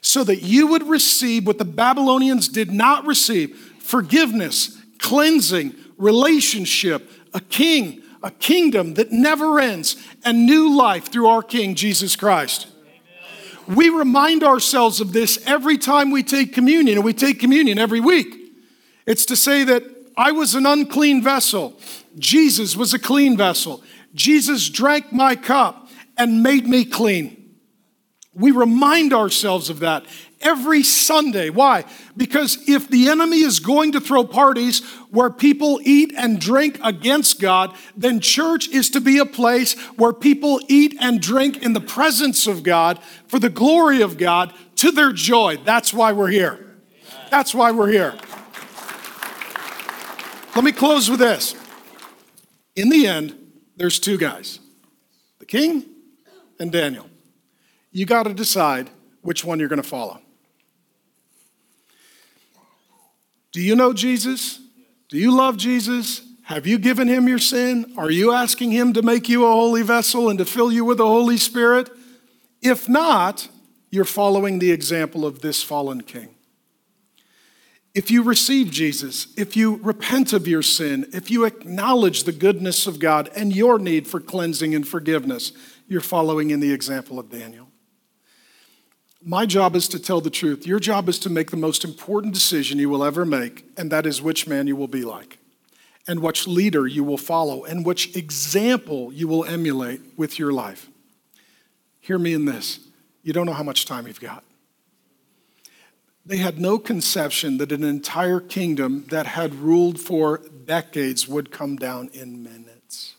so that you would receive what the Babylonians did not receive forgiveness, cleansing, relationship, a king, a kingdom that never ends, and new life through our King, Jesus Christ. Amen. We remind ourselves of this every time we take communion, and we take communion every week. It's to say that I was an unclean vessel, Jesus was a clean vessel. Jesus drank my cup and made me clean. We remind ourselves of that every Sunday. Why? Because if the enemy is going to throw parties where people eat and drink against God, then church is to be a place where people eat and drink in the presence of God for the glory of God to their joy. That's why we're here. That's why we're here. Let me close with this. In the end, there's two guys the king and Daniel. You got to decide which one you're going to follow. Do you know Jesus? Do you love Jesus? Have you given him your sin? Are you asking him to make you a holy vessel and to fill you with the Holy Spirit? If not, you're following the example of this fallen king. If you receive Jesus, if you repent of your sin, if you acknowledge the goodness of God and your need for cleansing and forgiveness, you're following in the example of Daniel. My job is to tell the truth. Your job is to make the most important decision you will ever make, and that is which man you will be like, and which leader you will follow, and which example you will emulate with your life. Hear me in this you don't know how much time you've got. They had no conception that an entire kingdom that had ruled for decades would come down in minutes.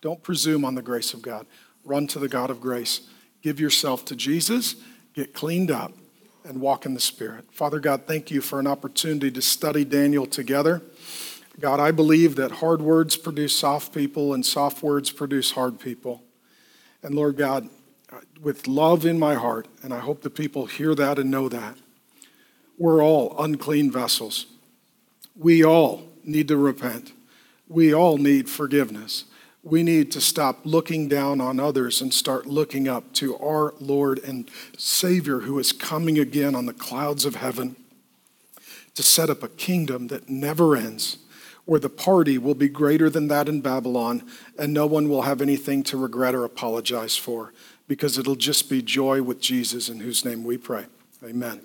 Don't presume on the grace of God. Run to the God of grace give yourself to Jesus, get cleaned up, and walk in the Spirit. Father God, thank you for an opportunity to study Daniel together. God, I believe that hard words produce soft people and soft words produce hard people. And Lord God, with love in my heart, and I hope the people hear that and know that, we're all unclean vessels. We all need to repent. We all need forgiveness we need to stop looking down on others and start looking up to our Lord and Savior who is coming again on the clouds of heaven to set up a kingdom that never ends, where the party will be greater than that in Babylon, and no one will have anything to regret or apologize for, because it'll just be joy with Jesus, in whose name we pray. Amen.